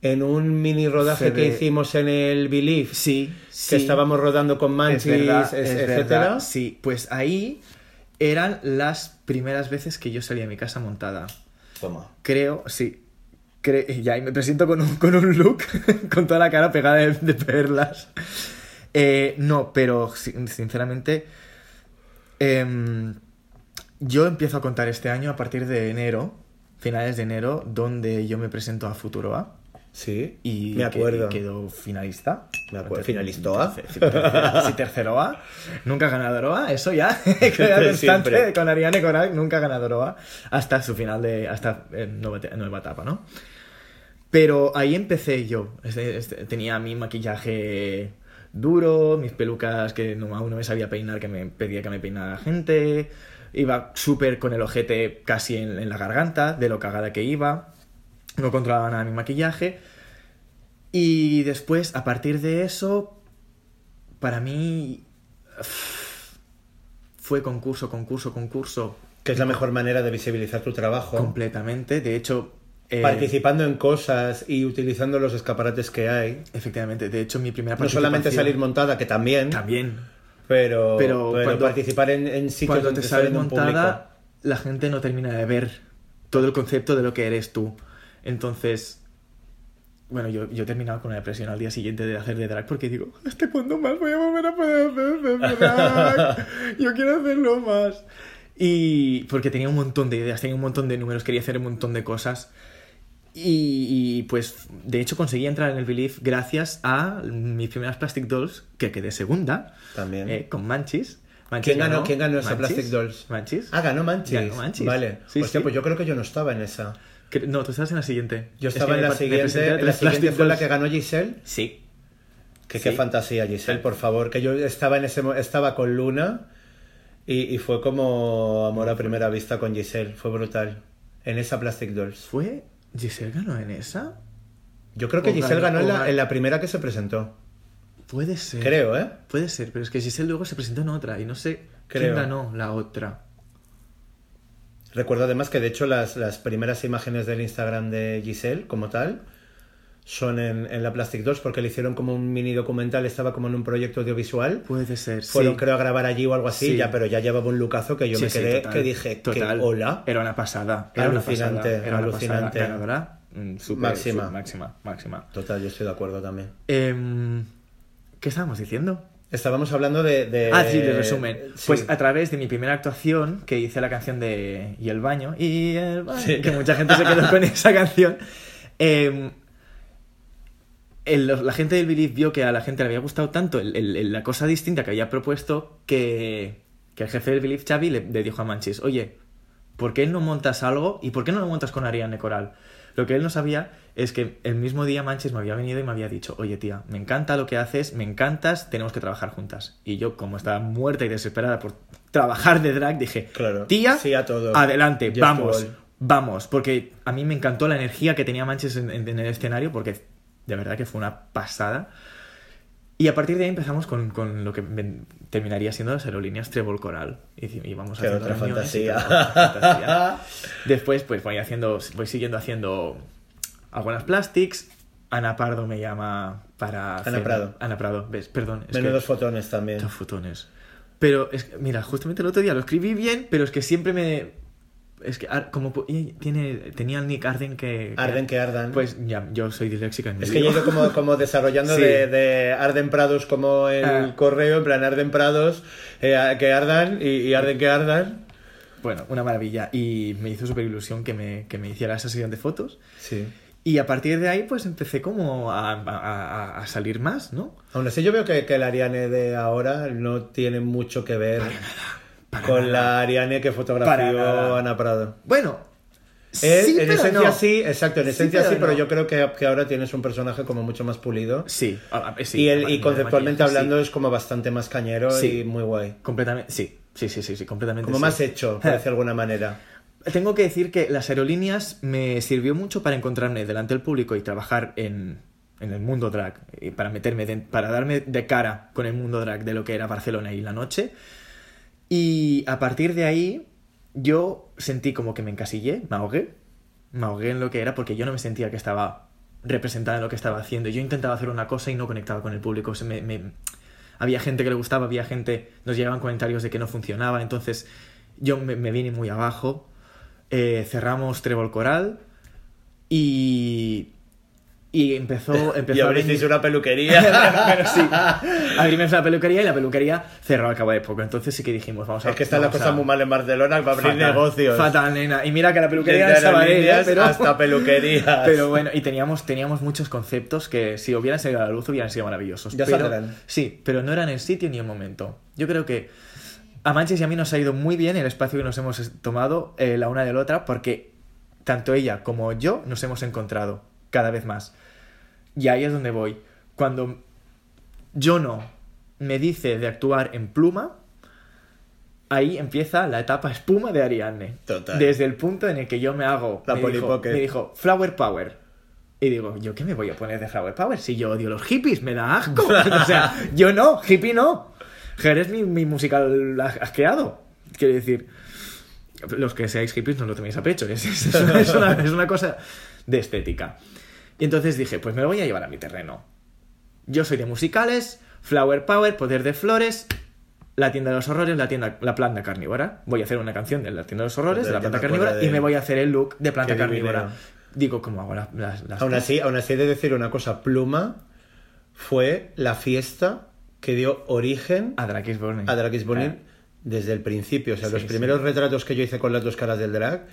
[SPEAKER 2] en un mini rodaje que hicimos en el Believe,
[SPEAKER 3] Sí,
[SPEAKER 2] que
[SPEAKER 3] sí.
[SPEAKER 2] estábamos rodando con
[SPEAKER 3] Es
[SPEAKER 2] Manchis,
[SPEAKER 3] verdad,
[SPEAKER 2] es-
[SPEAKER 3] es
[SPEAKER 2] etcétera.
[SPEAKER 3] verdad. Sí, pues ahí eran las primeras veces que yo salía a mi casa montada.
[SPEAKER 2] Toma.
[SPEAKER 3] Creo, sí. Cre- y ahí me presento con un, con un look, con toda la cara pegada de, de perlas. Eh, no, pero sin- sinceramente, em, yo empiezo a contar este año a partir de enero, finales de enero, donde yo me presento a Futuroa
[SPEAKER 2] Sí,
[SPEAKER 3] y
[SPEAKER 2] me acuerdo.
[SPEAKER 3] que- quedó finalista.
[SPEAKER 2] Me acuerdo.
[SPEAKER 3] Tercer- tercera- Sí, tercero A. Nunca ganadoroa, eso ya. constante con Ariane Coral, nunca ganadoroa. Hasta su final de. hasta nueva, nueva etapa, ¿no? Pero ahí empecé yo. Este- este- tenía mi maquillaje duro, mis pelucas que no, aún no me sabía peinar, que me pedía que me peinara la gente. Iba súper con el ojete casi en, en la garganta, de lo cagada que iba. No controlaba nada mi maquillaje. Y después, a partir de eso, para mí fue concurso, concurso, concurso
[SPEAKER 2] Que es la mejor manera de visibilizar tu trabajo.
[SPEAKER 3] completamente. De hecho, eh,
[SPEAKER 2] Participando en cosas y utilizando los escaparates que hay.
[SPEAKER 3] efectivamente, de hecho mi primera
[SPEAKER 2] No solamente
[SPEAKER 3] participación-
[SPEAKER 2] salir montada, que también,
[SPEAKER 3] También.
[SPEAKER 2] pero,
[SPEAKER 3] Pero
[SPEAKER 2] pero
[SPEAKER 3] cuando-
[SPEAKER 2] participar en, en sitios
[SPEAKER 3] Cuando
[SPEAKER 2] donde
[SPEAKER 3] te sales
[SPEAKER 2] un
[SPEAKER 3] montada, la gente no termina de ver todo el concepto de lo que eres tú. Entonces, bueno, yo, yo he terminado con una depresión al día siguiente de hacer de drag porque digo, ¿hasta cuándo más voy a volver a poder hacer de drag? Yo quiero hacerlo más. Y porque tenía un montón de ideas, tenía un montón de números, quería hacer un montón de cosas. Y, y, pues de hecho conseguí entrar en el Belief gracias a mis primeras Plastic Dolls, que quedé segunda,
[SPEAKER 2] También.
[SPEAKER 3] eh, con Manchis. Manchis
[SPEAKER 2] ¿Quién ganó, ¿Quién ganó esa
[SPEAKER 3] Manchis.
[SPEAKER 2] Plastic Dolls?
[SPEAKER 3] Manchis.
[SPEAKER 2] Ah, ganó Manchis.
[SPEAKER 3] Ganó Manchis.
[SPEAKER 2] Vale.
[SPEAKER 3] Sí,
[SPEAKER 2] Hostia,
[SPEAKER 3] sí.
[SPEAKER 2] pues yo creo que yo no estaba en esa.
[SPEAKER 3] No, tú estabas en la siguiente.
[SPEAKER 2] Yo
[SPEAKER 3] Es
[SPEAKER 2] estaba en la siguiente. La siguiente fue la que ganó Giselle.
[SPEAKER 3] Sí.
[SPEAKER 2] Que
[SPEAKER 3] Sí.
[SPEAKER 2] qué fantasía, Giselle, por favor. Que yo estaba en ese estaba con Luna y, y fue como amor a primera vista con Giselle. Fue brutal. En esa Plastic Dolls.
[SPEAKER 3] ¿Fue Giselle ganó en esa?
[SPEAKER 2] Yo creo que
[SPEAKER 3] O
[SPEAKER 2] Giselle
[SPEAKER 3] ganó-
[SPEAKER 2] ganó en la, en la primera que se presentó.
[SPEAKER 3] Puede ser.
[SPEAKER 2] Creo, ¿eh?
[SPEAKER 3] Puede ser, pero es que Giselle luego se presentó en otra y no sé quién
[SPEAKER 2] Creo.
[SPEAKER 3] ganó la otra.
[SPEAKER 2] Recuerdo además que de hecho las, las primeras imágenes del Instagram de Giselle, como tal, son en, en la Plastic 2 porque le hicieron como un mini documental, estaba como en un proyecto audiovisual.
[SPEAKER 3] Puede ser,
[SPEAKER 2] Fueron
[SPEAKER 3] sí.
[SPEAKER 2] creo a grabar allí o algo así,
[SPEAKER 3] Sí.
[SPEAKER 2] ya, pero ya llevaba un lucazo que yo
[SPEAKER 3] Sí,
[SPEAKER 2] me quedé,
[SPEAKER 3] total,
[SPEAKER 2] que dije,
[SPEAKER 3] total.
[SPEAKER 2] que hola.
[SPEAKER 3] Era una pasada. Era una
[SPEAKER 2] Alucinante,
[SPEAKER 3] pasada, era una
[SPEAKER 2] alucinante.
[SPEAKER 3] pasada. Ganadora, mm, súper,
[SPEAKER 2] Máxima.
[SPEAKER 3] máxima, máxima.
[SPEAKER 2] Total, yo estoy de acuerdo también.
[SPEAKER 3] Em, ¿Qué estábamos diciendo?
[SPEAKER 2] Estábamos hablando de... de-
[SPEAKER 3] Ah, sí, de resumen.
[SPEAKER 2] sí.
[SPEAKER 3] Pues a través de mi primera actuación, que hice la canción de Y el baño, y el baño,
[SPEAKER 2] Sí.
[SPEAKER 3] que mucha gente se quedó con esa canción, em, el- la gente del Believe vio que a la gente le había gustado tanto el- el- el- la cosa distinta que había propuesto que, que el jefe del Believe, Xavi, le, le dijo a Manchis, oye, ¿por qué no montas algo y por qué no lo montas con Ariane Coral? Lo que él no sabía es que el mismo día Manchis me había venido y me había dicho, oye tía, me encanta lo que haces, me encantas, tenemos que trabajar juntas. Y yo, como estaba muerta y desesperada por trabajar de drag, dije,
[SPEAKER 2] Claro,
[SPEAKER 3] tía,
[SPEAKER 2] sí a todo.
[SPEAKER 3] adelante, vamos, vamos. Porque a mí me encantó la energía que tenía Manchis en, en- en el escenario, porque de verdad que fue una pasada. Y a partir de ahí empezamos con, con lo que terminaría siendo las aerolíneas Trebol Coral. Y, y vamos
[SPEAKER 2] Qué
[SPEAKER 3] haciendo
[SPEAKER 2] otra fantasía.
[SPEAKER 3] Después, pues voy haciendo, voy siguiendo haciendo algunas plastics. Ana Pardo me llama para.
[SPEAKER 2] Ana
[SPEAKER 3] hacer-
[SPEAKER 2] Prado.
[SPEAKER 3] Ana Prado, ves, perdón. Es
[SPEAKER 2] Menudos
[SPEAKER 3] que,
[SPEAKER 2] fotones también.
[SPEAKER 3] Dos fotones. Pero, es que, mira, justamente el otro día lo escribí bien, pero es que siempre me. Es que, ar- como po- y tiene, tenía el nick Arden que.
[SPEAKER 2] Arden que ardan.
[SPEAKER 3] Pues ya, yo soy disléxica. en
[SPEAKER 2] Es que yo he como, como desarrollando
[SPEAKER 3] Sí.
[SPEAKER 2] de, de Arden Prados como el
[SPEAKER 3] Ah.
[SPEAKER 2] correo, en plan Arden Prados, eh, que ardan y, y Arden que ardan.
[SPEAKER 3] Bueno, una maravilla. Y me hizo súper ilusión que me, que me hiciera esa sesión de fotos.
[SPEAKER 2] Sí.
[SPEAKER 3] Y a partir de ahí, pues empecé como a, a- a- salir más, ¿no?
[SPEAKER 2] Aún así yo veo que, que la Ariane de ahora no tiene mucho que ver
[SPEAKER 3] Para
[SPEAKER 2] con
[SPEAKER 3] nada.
[SPEAKER 2] la Ariane que fotografió. Ana Prado.
[SPEAKER 3] Bueno,
[SPEAKER 2] Eh,
[SPEAKER 3] Sí,
[SPEAKER 2] en
[SPEAKER 3] pero
[SPEAKER 2] esencia
[SPEAKER 3] no.
[SPEAKER 2] sí, exacto, en esencia sí,
[SPEAKER 3] pero
[SPEAKER 2] pero
[SPEAKER 3] no.
[SPEAKER 2] yo creo que, que ahora tienes un personaje como mucho más pulido.
[SPEAKER 3] Sí, a- a- sí,
[SPEAKER 2] y, el, y conceptualmente hablando es como bastante más cañero y muy guay.
[SPEAKER 3] Completamente, sí, sí, sí, sí, completamente.
[SPEAKER 2] Como más hecho, por decir de alguna manera.
[SPEAKER 3] Tengo que decir que las aerolíneas me sirvió mucho para encontrarme delante del público y trabajar en, en el mundo drag, y para meterme, de- para darme de cara con el mundo drag de lo que era Barcelona y la noche. Y a partir de ahí yo sentí como que me encasillé, me ahogué, me ahogué en lo que era porque yo no me sentía que estaba representada en lo que estaba haciendo. Yo intentaba hacer una cosa y no conectaba con el público. Había gente que le gustaba, había gente, nos llegaban comentarios de que no funcionaba, entonces yo me, me vine muy abajo. Eh, cerramos Trébol Coral y, y empezó, empezó
[SPEAKER 2] Y
[SPEAKER 3] a
[SPEAKER 2] abristeis una peluquería.
[SPEAKER 3] Pero sí, abrimos la peluquería y la peluquería cerró al cabo de poco. Entonces sí que dijimos, vamos a
[SPEAKER 2] es que está la
[SPEAKER 3] vamos
[SPEAKER 2] cosa
[SPEAKER 3] a-
[SPEAKER 2] muy mal en Barcelona para abrir
[SPEAKER 3] Fatal,
[SPEAKER 2] negocios.
[SPEAKER 3] Fatal, nena. Y mira que la peluquería
[SPEAKER 2] Desde
[SPEAKER 3] estaba ahí, ¿eh? pero...
[SPEAKER 2] hasta peluquerías.
[SPEAKER 3] Pero bueno, y teníamos, teníamos muchos conceptos que si hubieran salido a la luz hubieran sido maravillosos.
[SPEAKER 2] Ya
[SPEAKER 3] pero,
[SPEAKER 2] saldrán.
[SPEAKER 3] Sí, pero no eran el sitio ni el momento. Yo creo que a Manches y a mí nos ha ido muy bien el espacio que nos hemos tomado eh, la una de la otra porque tanto ella como yo nos hemos encontrado cada vez más. Y ahí es donde voy. Cuando Jono me dice de actuar en pluma, ahí empieza la etapa espuma de Ariadne.
[SPEAKER 2] Total.
[SPEAKER 3] Desde el punto en el que yo me hago.
[SPEAKER 2] La
[SPEAKER 3] me dijo, me dijo, Flower Power. Y digo, ¿yo qué me voy a poner de Flower Power? Si yo odio los hippies, me da asco. o sea, yo no, hippie no. Ger es mi, mi musical asqueado. Quiero decir, los que seáis hippies no lo toméis a pecho. Es, es una, es una- es una cosa de estética. Y entonces dije, pues me lo voy a llevar a mi terreno. Yo soy de musicales, Flower Power, Poder de Flores, La Tienda de los Horrores, La tienda La Planta Carnívora. Voy a hacer una canción de La Tienda de los Horrores, de La Planta Carnívora,
[SPEAKER 2] de
[SPEAKER 3] y me voy a hacer el look de Planta
[SPEAKER 2] Qué
[SPEAKER 3] Carnívora.
[SPEAKER 2] divino.
[SPEAKER 3] Digo, ¿cómo hago las... las- las-
[SPEAKER 2] Aún así, aún así he de decir una cosa, Pluma fue la fiesta que dio origen
[SPEAKER 3] A Drakis Burning.
[SPEAKER 2] a Burning
[SPEAKER 3] Eh.
[SPEAKER 2] desde el principio. O sea,
[SPEAKER 3] Sí,
[SPEAKER 2] los
[SPEAKER 3] sí.
[SPEAKER 2] primeros retratos que yo hice con las dos caras del drag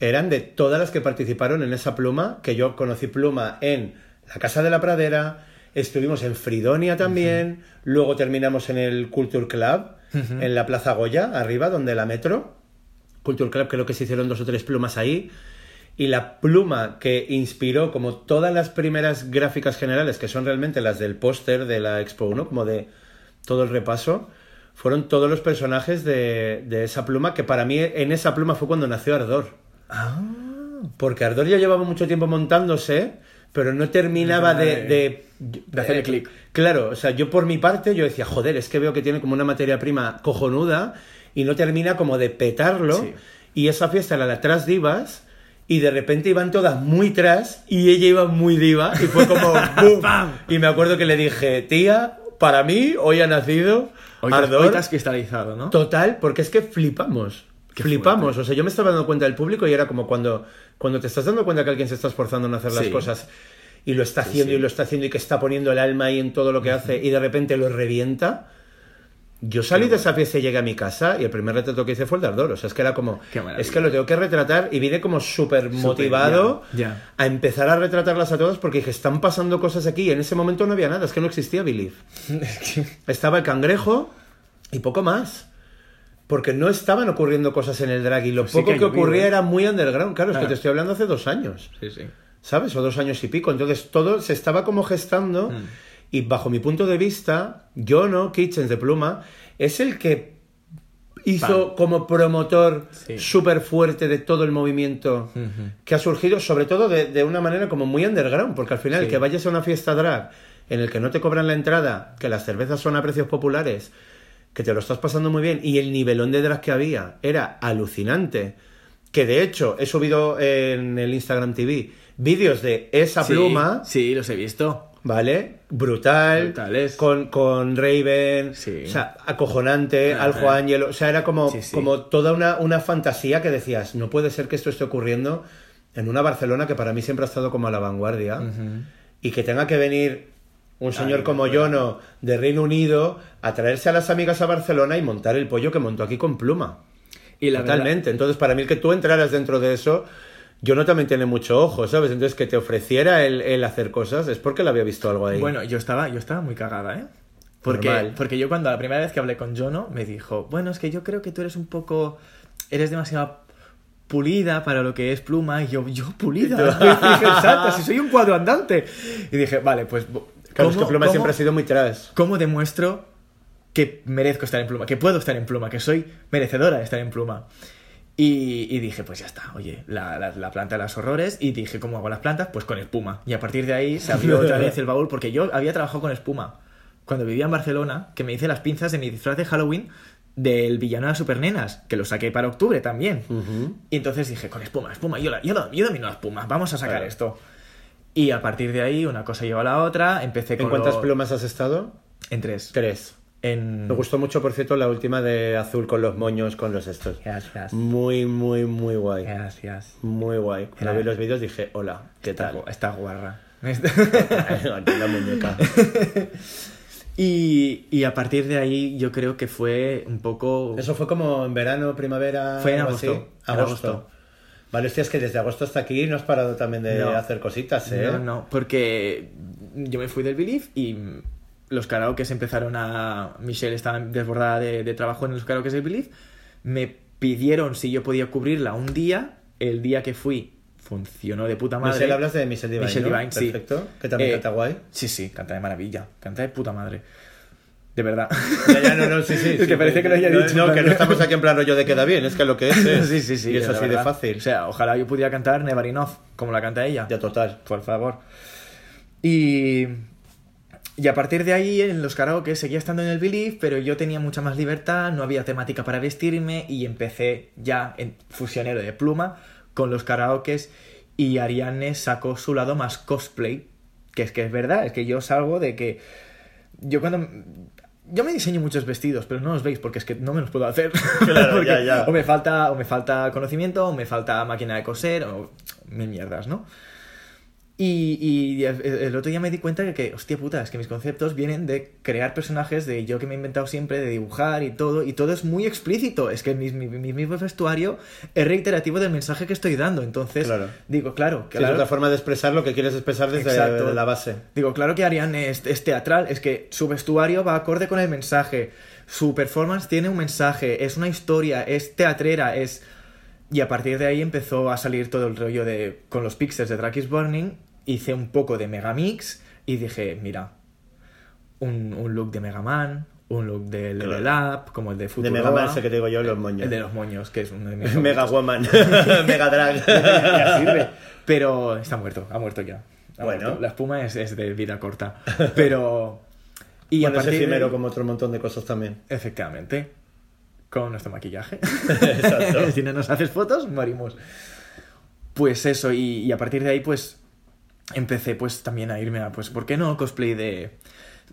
[SPEAKER 2] eran de todas las que participaron en esa pluma, que yo conocí pluma en la Casa de la Pradera, estuvimos en Fridonia también, luego terminamos en el Culture Club, en la Plaza Goya, arriba, donde la metro. Culture Club creo que se hicieron dos o tres plumas ahí. Y la pluma que inspiró como todas las primeras gráficas generales, que son realmente las del póster de la Expo 1, como de todo el repaso, fueron todos los personajes de, de esa pluma, que para mí en esa pluma fue cuando nació Ardor.
[SPEAKER 3] Ah,
[SPEAKER 2] Porque Ardor ya llevaba mucho tiempo montándose, pero no terminaba de... de,
[SPEAKER 3] De hacerle clic.
[SPEAKER 2] Claro, o sea, yo por mi parte, yo decía, joder, es que veo que tiene como una materia prima cojonuda y no termina como de petarlo.
[SPEAKER 3] Sí.
[SPEAKER 2] Y esa fiesta era la Tras Divas y de repente iban todas muy tras y ella iba muy diva y fue como ¡boom! Y me acuerdo que le dije, tía, para mí hoy ha nacido
[SPEAKER 3] hoy, te, hoy
[SPEAKER 2] Ardor.
[SPEAKER 3] te has cristalizado, ¿no?
[SPEAKER 2] Total, porque es que flipamos.
[SPEAKER 3] Qué
[SPEAKER 2] flipamos. O sea, yo me estaba dando cuenta del público y era como cuando, cuando te estás dando cuenta que alguien se está esforzando en hacer las cosas y lo está haciendo
[SPEAKER 3] sí.
[SPEAKER 2] y lo está haciendo y que está poniendo el alma ahí en todo lo que hace y de repente lo revienta. Yo salí de esa pieza y llegué a mi casa y el primer retrato que hice fue el de Ardor. O sea, es que era como, es que lo tengo que retratar y vine como súper motivado a empezar a retratarlas a todas porque dije, están pasando cosas aquí y en ese momento no había nada, es que no existía Believe. Estaba el cangrejo y poco más. Porque no estaban ocurriendo cosas en el drag y lo poco
[SPEAKER 3] que
[SPEAKER 2] ocurría
[SPEAKER 3] ¿eh?
[SPEAKER 2] era muy underground. Claro, es que te estoy hablando hace dos años,
[SPEAKER 3] sí, sí.
[SPEAKER 2] ¿sabes? O dos años y pico. Entonces todo se estaba como gestando
[SPEAKER 3] Mm.
[SPEAKER 2] y bajo mi punto de vista, Jono Kitchens de Pluma es el que hizo como promotor
[SPEAKER 3] Sí.
[SPEAKER 2] súper fuerte de todo el movimiento que ha surgido, sobre todo de, de una manera como muy underground, porque al final
[SPEAKER 3] Sí.
[SPEAKER 2] que vayas a una fiesta drag en el que no te cobran la entrada, que las cervezas son a precios populares, que te lo estás pasando muy bien y el nivelón de drag que había era alucinante. Que de hecho he subido en el Instagram TV vídeos de esa
[SPEAKER 3] Sí,
[SPEAKER 2] pluma,
[SPEAKER 3] Sí, los he visto.
[SPEAKER 2] ¿vale? Brutal,
[SPEAKER 3] Brutales.
[SPEAKER 2] con, con Raven,
[SPEAKER 3] Sí.
[SPEAKER 2] o sea, acojonante. Aljo Ángel, o sea, era como,
[SPEAKER 3] Sí, sí.
[SPEAKER 2] como toda una, una fantasía que decías, no puede ser que esto esté ocurriendo en una Barcelona que para mí siempre ha estado como a la vanguardia y que tenga que venir un señor como
[SPEAKER 3] me
[SPEAKER 2] yo
[SPEAKER 3] acuerdo.
[SPEAKER 2] no de Reino Unido a traerse a las amigas a Barcelona y montar el pollo que montó aquí con pluma.
[SPEAKER 3] Y la verdad-
[SPEAKER 2] Totalmente. Entonces, para mí el que tú entraras dentro de eso, yo no también tiene mucho ojo, ¿sabes? Entonces, que te ofreciera el, el hacer cosas es porque le había visto algo ahí.
[SPEAKER 3] Bueno, yo estaba, yo estaba muy cagada, ¿eh? Porque,
[SPEAKER 2] Normal.
[SPEAKER 3] porque yo cuando la primera vez que hablé con Jono me dijo, bueno, es que yo creo que tú eres un poco, eres demasiado pulida para lo que es pluma. Y yo, yo pulida. Exacto, si soy un cuadro andante. Y dije, vale, pues.
[SPEAKER 2] Claro, es que
[SPEAKER 3] ¿cómo-
[SPEAKER 2] Pluma siempre ha sido muy trash.
[SPEAKER 3] ¿Cómo demuestro que merezco estar en pluma? Que puedo estar en pluma, que soy merecedora de estar en pluma. Y, y dije, pues ya está, oye, la, la- la planta de las horrores. Y dije, ¿cómo hago las plantas? Pues con espuma. Y a partir de ahí se abrió otra vez el baúl, porque yo había trabajado con espuma. Cuando vivía en Barcelona, que me hice las pinzas de mi disfraz de Halloween del villano de las supernenas, que lo saqué para octubre también.
[SPEAKER 2] Ujú.
[SPEAKER 3] Y entonces dije, con espuma, espuma, yo, la- yo, yo domino la espuma, vamos a sacar
[SPEAKER 2] Claro.
[SPEAKER 3] esto. Y a partir de ahí, una cosa llevó a la otra, empecé con
[SPEAKER 2] ¿En cuántas
[SPEAKER 3] lo-
[SPEAKER 2] plumas has estado?
[SPEAKER 3] En tres.
[SPEAKER 2] Tres.
[SPEAKER 3] En...
[SPEAKER 2] Me gustó mucho, por cierto, la última de azul con los moños, con los estos.
[SPEAKER 3] Gracias.
[SPEAKER 2] Muy, muy, muy guay.
[SPEAKER 3] Gracias.
[SPEAKER 2] Muy guay. Cuando vi los vídeos dije, hola, ¿qué tal?
[SPEAKER 3] está guarra.
[SPEAKER 2] La muñeca.
[SPEAKER 3] y, y a partir de ahí yo creo que fue un poco...
[SPEAKER 2] Eso fue como en verano, primavera.
[SPEAKER 3] Fue en
[SPEAKER 2] así?
[SPEAKER 3] agosto, en
[SPEAKER 2] Agosto. Vale, hostia, es que desde agosto hasta aquí no has parado también de
[SPEAKER 3] No.
[SPEAKER 2] hacer cositas, ¿eh?
[SPEAKER 3] No, no, porque yo me fui del Belief y los karaokes empezaron a... Michelle estaba desbordada de, de trabajo en los karaokes del Belief. Me pidieron si yo podía cubrirla un día. El día que fui funcionó de puta madre.
[SPEAKER 2] Michelle, hablas de Michelle Divine,
[SPEAKER 3] Michelle
[SPEAKER 2] ¿no?
[SPEAKER 3] Divine, sí.
[SPEAKER 2] Perfecto. Que también
[SPEAKER 3] Eh,
[SPEAKER 2] canta guay.
[SPEAKER 3] Sí, sí, canta de maravilla. Canta de puta madre. De verdad.
[SPEAKER 2] Ya, ya, no, no, sí, sí.
[SPEAKER 3] Es que
[SPEAKER 2] sí,
[SPEAKER 3] parece que lo haya
[SPEAKER 2] no,
[SPEAKER 3] dicho,
[SPEAKER 2] No, que no estamos aquí en plan rollo de queda bien, es que lo que es es.
[SPEAKER 3] sí, sí, sí.
[SPEAKER 2] Y es así de fácil.
[SPEAKER 3] O sea, ojalá yo pudiera cantar Never Enough, como la canta ella.
[SPEAKER 2] Ya total.
[SPEAKER 3] Por favor. Y. Y a partir de ahí, en los karaoke seguía estando en el Belief, pero yo tenía mucha más libertad, no había temática para vestirme y empecé ya en fusionero de pluma con los karaokes y Ariane sacó su lado más cosplay, que es que es verdad, es que yo salgo de que yo cuando yo me diseño muchos vestidos, pero no los veis porque es que no me los puedo hacer.
[SPEAKER 2] Claro,
[SPEAKER 3] Porque
[SPEAKER 2] ya, ya.
[SPEAKER 3] O me falta o me falta conocimiento, o me falta máquina de coser o mil mierdas, ¿no? Y, y el, otro día me di cuenta de que, hostia puta, es que mis conceptos vienen de crear personajes de yo que me he inventado siempre, de dibujar y todo, y todo es muy explícito. Es que mi, mi, mi mismo vestuario es reiterativo del mensaje que estoy dando. Entonces,
[SPEAKER 2] Claro.
[SPEAKER 3] digo, claro,
[SPEAKER 2] Que
[SPEAKER 3] claro.
[SPEAKER 2] es otra forma de expresar lo que quieres expresar desde
[SPEAKER 3] Exacto.
[SPEAKER 2] la base.
[SPEAKER 3] Digo, claro que Ariane es, es teatral, es que su vestuario va acorde con el mensaje, su performance tiene un mensaje, es una historia, es teatrera, es... Y a partir de ahí empezó a salir todo el rollo de... Con los pixels de Drag is Burning, hice un poco de Megamix y dije, mira, un, un look de Mega Man, un look de Level Up, como el de
[SPEAKER 2] De
[SPEAKER 3] Futurama.
[SPEAKER 2] Mega Man, ese que te digo yo, los moños.
[SPEAKER 3] El de los moños, que es uno de mis
[SPEAKER 2] Mega. Woman. Mega Drag.
[SPEAKER 3] Ya sirve. Pero está muerto, ha muerto ya. Ha
[SPEAKER 2] Bueno.
[SPEAKER 3] muerto. La espuma es, es de vida corta. Pero. Y
[SPEAKER 2] bueno,
[SPEAKER 3] a
[SPEAKER 2] es
[SPEAKER 3] partir de-
[SPEAKER 2] efímero como otro montón de cosas también.
[SPEAKER 3] Efectivamente. Con nuestro maquillaje.
[SPEAKER 2] Exacto.
[SPEAKER 3] si no nos haces fotos, morimos. Pues eso, y, y a partir de ahí, pues. Empecé, pues, también a irme a, pues, ¿por qué no cosplay de.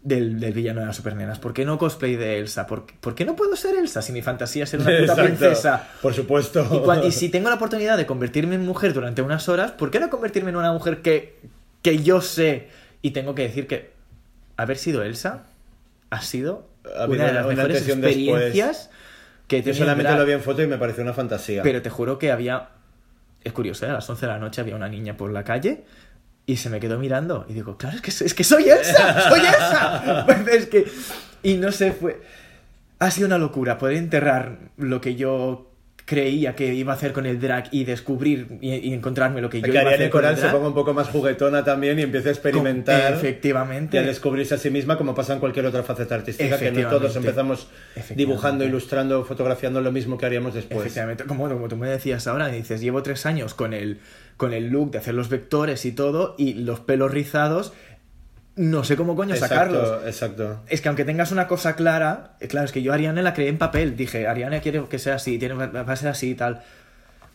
[SPEAKER 3] Del, del villano de las supernenas. ¿Por qué no cosplay de Elsa? ¿Por, por qué no puedo ser Elsa si mi fantasía es ser una puta
[SPEAKER 2] Exacto.
[SPEAKER 3] princesa?
[SPEAKER 2] Por supuesto.
[SPEAKER 3] Y, cuan- y si tengo la oportunidad de convertirme en mujer durante unas horas, ¿por qué no convertirme en una mujer que, que yo sé? Y tengo que decir que haber sido Elsa ha sido
[SPEAKER 2] Ha
[SPEAKER 3] una de las
[SPEAKER 2] una
[SPEAKER 3] mejores
[SPEAKER 2] un después.
[SPEAKER 3] experiencias que he
[SPEAKER 2] Yo solamente lo vi en foto y me pareció una fantasía.
[SPEAKER 3] Pero te juro que había... Es curioso, ¿eh? a las 11 de la noche había una niña por la calle y se me quedó mirando y digo, claro, es que, es que soy Elsa, soy Elsa. es que... Y no sé, fue... Ha sido una locura poder enterrar lo que yo creía que iba a hacer con el drag y descubrir y, y encontrarme lo que yo
[SPEAKER 2] que
[SPEAKER 3] iba a hacer con el
[SPEAKER 2] Coral se
[SPEAKER 3] drag.
[SPEAKER 2] ponga un poco más juguetona también y empiece a experimentar
[SPEAKER 3] Con-
[SPEAKER 2] y
[SPEAKER 3] Efectivamente.
[SPEAKER 2] a descubrirse a sí misma como pasa en cualquier otra faceta artística que no todos empezamos dibujando, ilustrando, fotografiando lo mismo que haríamos después.
[SPEAKER 3] Efectivamente, como, como tú me decías ahora, dices, llevo tres años con el, con el look de hacer los vectores y todo, y los pelos rizados, no sé cómo coño sacarlos.
[SPEAKER 2] Exacto, exacto.
[SPEAKER 3] Es que aunque tengas una cosa clara, eh, claro, es que yo a Ariane la creé en papel. Dije, Ariane quiere que sea así, tiene, va a ser así y tal.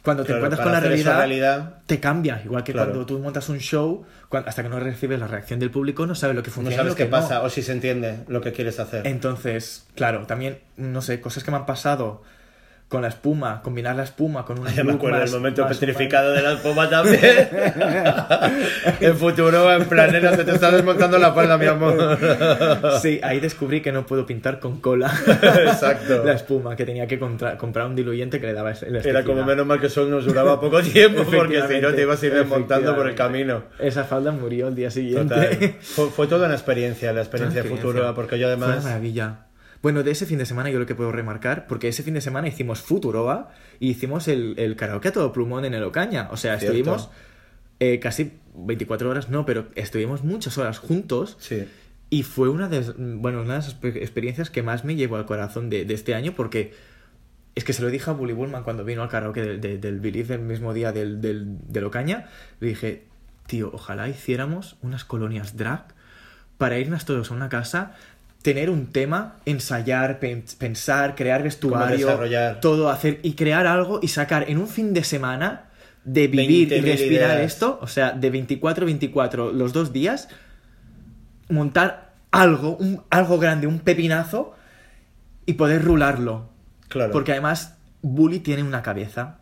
[SPEAKER 3] Cuando te encuentras con la realidad,
[SPEAKER 2] realidad,
[SPEAKER 3] te cambia. Igual que
[SPEAKER 2] Claro.
[SPEAKER 3] cuando tú montas un show, cuan- hasta que no recibes la reacción del público, no sabes lo que
[SPEAKER 2] no
[SPEAKER 3] funciona. y
[SPEAKER 2] sabes
[SPEAKER 3] lo
[SPEAKER 2] qué
[SPEAKER 3] que no.
[SPEAKER 2] pasa o si se entiende lo que quieres hacer.
[SPEAKER 3] Entonces, claro, también, no sé, cosas que me han pasado con la espuma, combinar la espuma con un
[SPEAKER 2] Ya me
[SPEAKER 3] look
[SPEAKER 2] acuerdo del momento
[SPEAKER 3] más
[SPEAKER 2] petrificado de la espuma también. en futuro, en plan, nena, se te está desmontando la falda, mi amor.
[SPEAKER 3] Sí, ahí descubrí que no puedo pintar con cola
[SPEAKER 2] Exacto.
[SPEAKER 3] la espuma, que tenía que contra- comprar un diluyente que le daba.
[SPEAKER 2] Era como menos mal que sol nos duraba poco tiempo, porque si no te ibas a ir desmontando por el camino.
[SPEAKER 3] Esa falda murió el día siguiente.
[SPEAKER 2] Total. Fue, fue toda una experiencia, la experiencia
[SPEAKER 3] Una
[SPEAKER 2] futura, porque yo
[SPEAKER 3] Fue una
[SPEAKER 2] además...
[SPEAKER 3] maravilla. Bueno, de ese fin de semana yo lo que puedo remarcar, porque ese fin de semana hicimos Futuroa y hicimos el, el karaoke a todo plumón en el Ocaña. O sea,
[SPEAKER 2] Cierto.
[SPEAKER 3] estuvimos eh, casi 24 horas, no, pero estuvimos muchas horas juntos
[SPEAKER 2] Sí.
[SPEAKER 3] y fue una de, bueno, una de las expe- experiencias que más me llevó al corazón de, de este año porque es que se lo dije a Bully Bullman cuando vino al karaoke del, del, del Believe el mismo día del, del, del Ocaña. Le dije, tío, ojalá hiciéramos unas colonias drag para irnos todos a una casa, tener un tema, ensayar, pen- pensar, crear vestuario,
[SPEAKER 2] desarrollar.
[SPEAKER 3] todo, hacer y crear algo y sacar en un fin de semana de vivir y
[SPEAKER 2] 20.000
[SPEAKER 3] respirar
[SPEAKER 2] ideas.
[SPEAKER 3] esto, o sea, de 24-24 los dos días, montar algo, un, algo grande, un pepinazo y poder rularlo.
[SPEAKER 2] Claro.
[SPEAKER 3] Porque además, Bully tiene una cabeza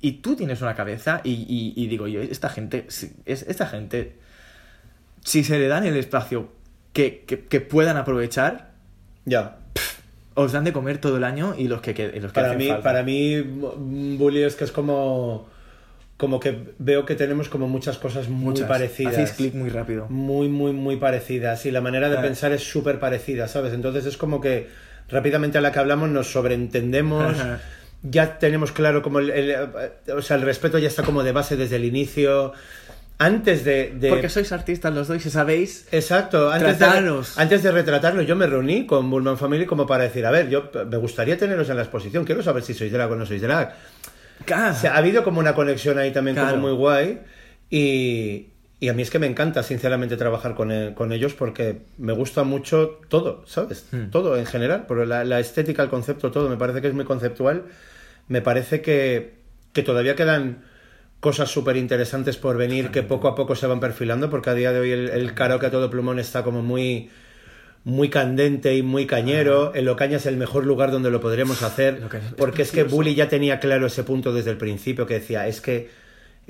[SPEAKER 3] y tú tienes una cabeza y, y- y digo yo, esta gente, si- es, esta gente, si se le dan el espacio que, que- que puedan aprovechar,
[SPEAKER 2] Ya.
[SPEAKER 3] os dan de comer todo el año y los que, que- los que
[SPEAKER 2] Para
[SPEAKER 3] hacen
[SPEAKER 2] mí,
[SPEAKER 3] falta.
[SPEAKER 2] para mí, Bully es que es como. Como que veo que tenemos como muchas cosas muy
[SPEAKER 3] Muchas.
[SPEAKER 2] parecidas.
[SPEAKER 3] Hacéis clic muy rápido.
[SPEAKER 2] muy, muy, muy parecidas y la manera de
[SPEAKER 3] Ah.
[SPEAKER 2] pensar es súper parecida, ¿sabes? Entonces es como que rápidamente a la que hablamos nos sobreentendemos,
[SPEAKER 3] Ajá.
[SPEAKER 2] ya tenemos claro como el, el- o sea, el respeto ya está como de base desde el inicio. Antes de... de-
[SPEAKER 3] Porque sois artistas los dos y sabéis
[SPEAKER 2] Exacto, antes de, antes de retratarlo yo me reuní con Bullman Family como para decir, a ver, yo me gustaría teneros en la exposición, quiero saber si sois drag o no sois drag.
[SPEAKER 3] Ah,
[SPEAKER 2] O sea, ha habido como una conexión ahí también
[SPEAKER 3] Claro.
[SPEAKER 2] como muy guay y, y a mí es que me encanta sinceramente trabajar con, e- con ellos porque me gusta mucho todo, ¿sabes?
[SPEAKER 3] Hmm.
[SPEAKER 2] Todo en general, pero la, la estética, el concepto, todo, me parece que es muy conceptual, me parece que, que todavía quedan cosas súper interesantes por venir que poco a poco se van perfilando porque a día de hoy el, el karaoke a todo plumón está como muy muy candente y muy cañero. El Ocaña es el mejor lugar donde lo podremos hacer. Porque es que. Bully ya tenía claro ese punto desde el principio que decía, es que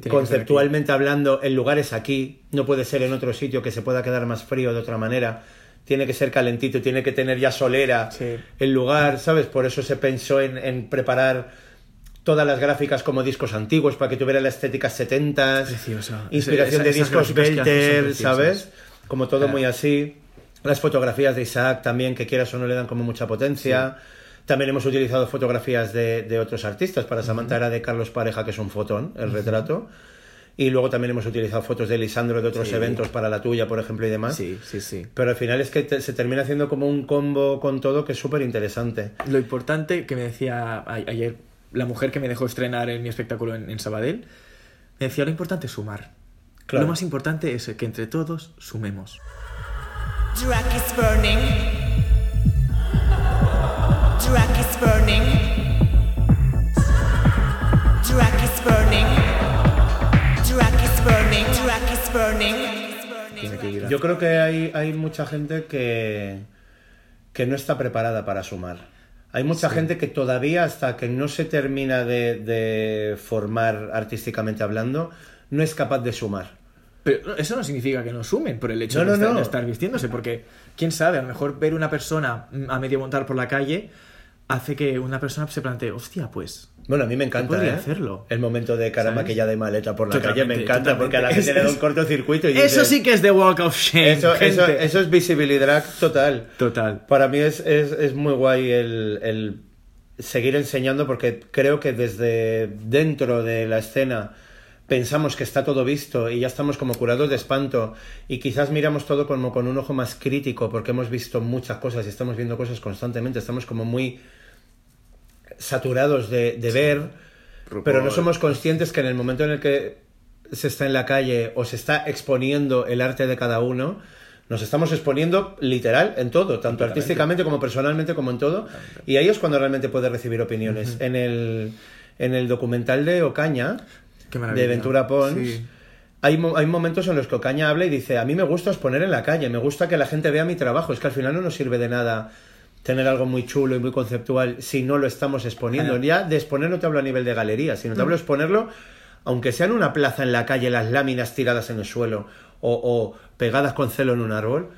[SPEAKER 2] conceptualmente hablando, el lugar es aquí, no puede ser en otro sitio que se pueda quedar más frío de otra manera. Tiene que ser calentito, tiene que tener ya solera
[SPEAKER 3] Sí.
[SPEAKER 2] el lugar, ¿sabes? Por eso se pensó en, en preparar todas las gráficas como discos antiguos para que tuviera la estética 70s,
[SPEAKER 3] Preciosa.
[SPEAKER 2] inspiración
[SPEAKER 3] Esa-
[SPEAKER 2] de discos Belter. ¿sabes? Como todo muy así. Las fotografías de Isaac también, que quieras o no le dan como mucha potencia. También hemos utilizado fotografías de, de otros artistas. Para Samantha era de Carlos Pareja, que es un fotón, el retrato. Y luego también hemos utilizado fotos de Lisandro de otros
[SPEAKER 3] Sí.
[SPEAKER 2] eventos para la tuya, por ejemplo, y demás.
[SPEAKER 3] Sí, sí, sí.
[SPEAKER 2] Pero al final es que te- se termina haciendo como un combo con todo que es súper interesante.
[SPEAKER 3] Lo importante que me decía ayer la mujer que me dejó estrenar en mi espectáculo en, en Sabadell, me decía lo importante es sumar.
[SPEAKER 2] Claro.
[SPEAKER 3] Lo más importante es que entre todos sumemos.
[SPEAKER 1] Drag is burning. Drag is burning. Drag is burning. Drag is burning. Drag is burning.
[SPEAKER 3] Tiene que ir
[SPEAKER 2] Yo creo que hay, hay mucha gente que, que no está preparada para sumar. Hay mucha gente que todavía, hasta que no se termina de, de formar artísticamente hablando, no es capaz de sumar.
[SPEAKER 3] Pero eso no significa que no sumen por el hecho
[SPEAKER 2] No,
[SPEAKER 3] de,
[SPEAKER 2] no,
[SPEAKER 3] estar,
[SPEAKER 2] no.
[SPEAKER 3] de estar vistiéndose, porque quién sabe, a lo mejor ver una persona mm, a medio montar por la calle hace que una persona se plantee, hostia, pues.
[SPEAKER 2] Bueno, a mí me encanta ¿eh?
[SPEAKER 3] hacerlo.
[SPEAKER 2] el momento de cara
[SPEAKER 3] ¿Sabes?
[SPEAKER 2] maquillada y maleta por la
[SPEAKER 3] Totalmente,
[SPEAKER 2] calle. Me encanta
[SPEAKER 3] totalmente.
[SPEAKER 2] porque a la gente le da un cortocircuito. Y
[SPEAKER 3] Eso sí que es de Walk of Shame.
[SPEAKER 2] Eso, eso, eso es visibilidad total.
[SPEAKER 3] Total.
[SPEAKER 2] Para mí es, es, es muy guay el, el seguir enseñando porque creo que desde dentro de la escena pensamos que está todo visto y ya estamos como curados de espanto y quizás miramos todo como con un ojo más crítico porque hemos visto muchas cosas y estamos viendo cosas constantemente, estamos como muy saturados de, de ver, pero no somos conscientes que en el momento en el que se está en la calle o se está exponiendo el arte de cada uno, nos estamos exponiendo literal en todo, tanto artísticamente como personalmente, como en todo, y ahí es cuando realmente puedes recibir opiniones. En el en el documental de Ocaña, de Ventura Pons,
[SPEAKER 3] Sí.
[SPEAKER 2] hay, hay momentos en los que Ocaña habla y dice, a mí me gusta exponer en la calle, me gusta que la gente vea mi trabajo, es que al final no nos sirve de nada tener algo muy chulo y muy conceptual si no lo estamos exponiendo.
[SPEAKER 3] Claro.
[SPEAKER 2] Ya de exponer no te hablo a nivel de galería, sino te hablo de exponerlo, aunque sea en una plaza en la calle, las láminas tiradas en el suelo o, o pegadas con celo en un árbol.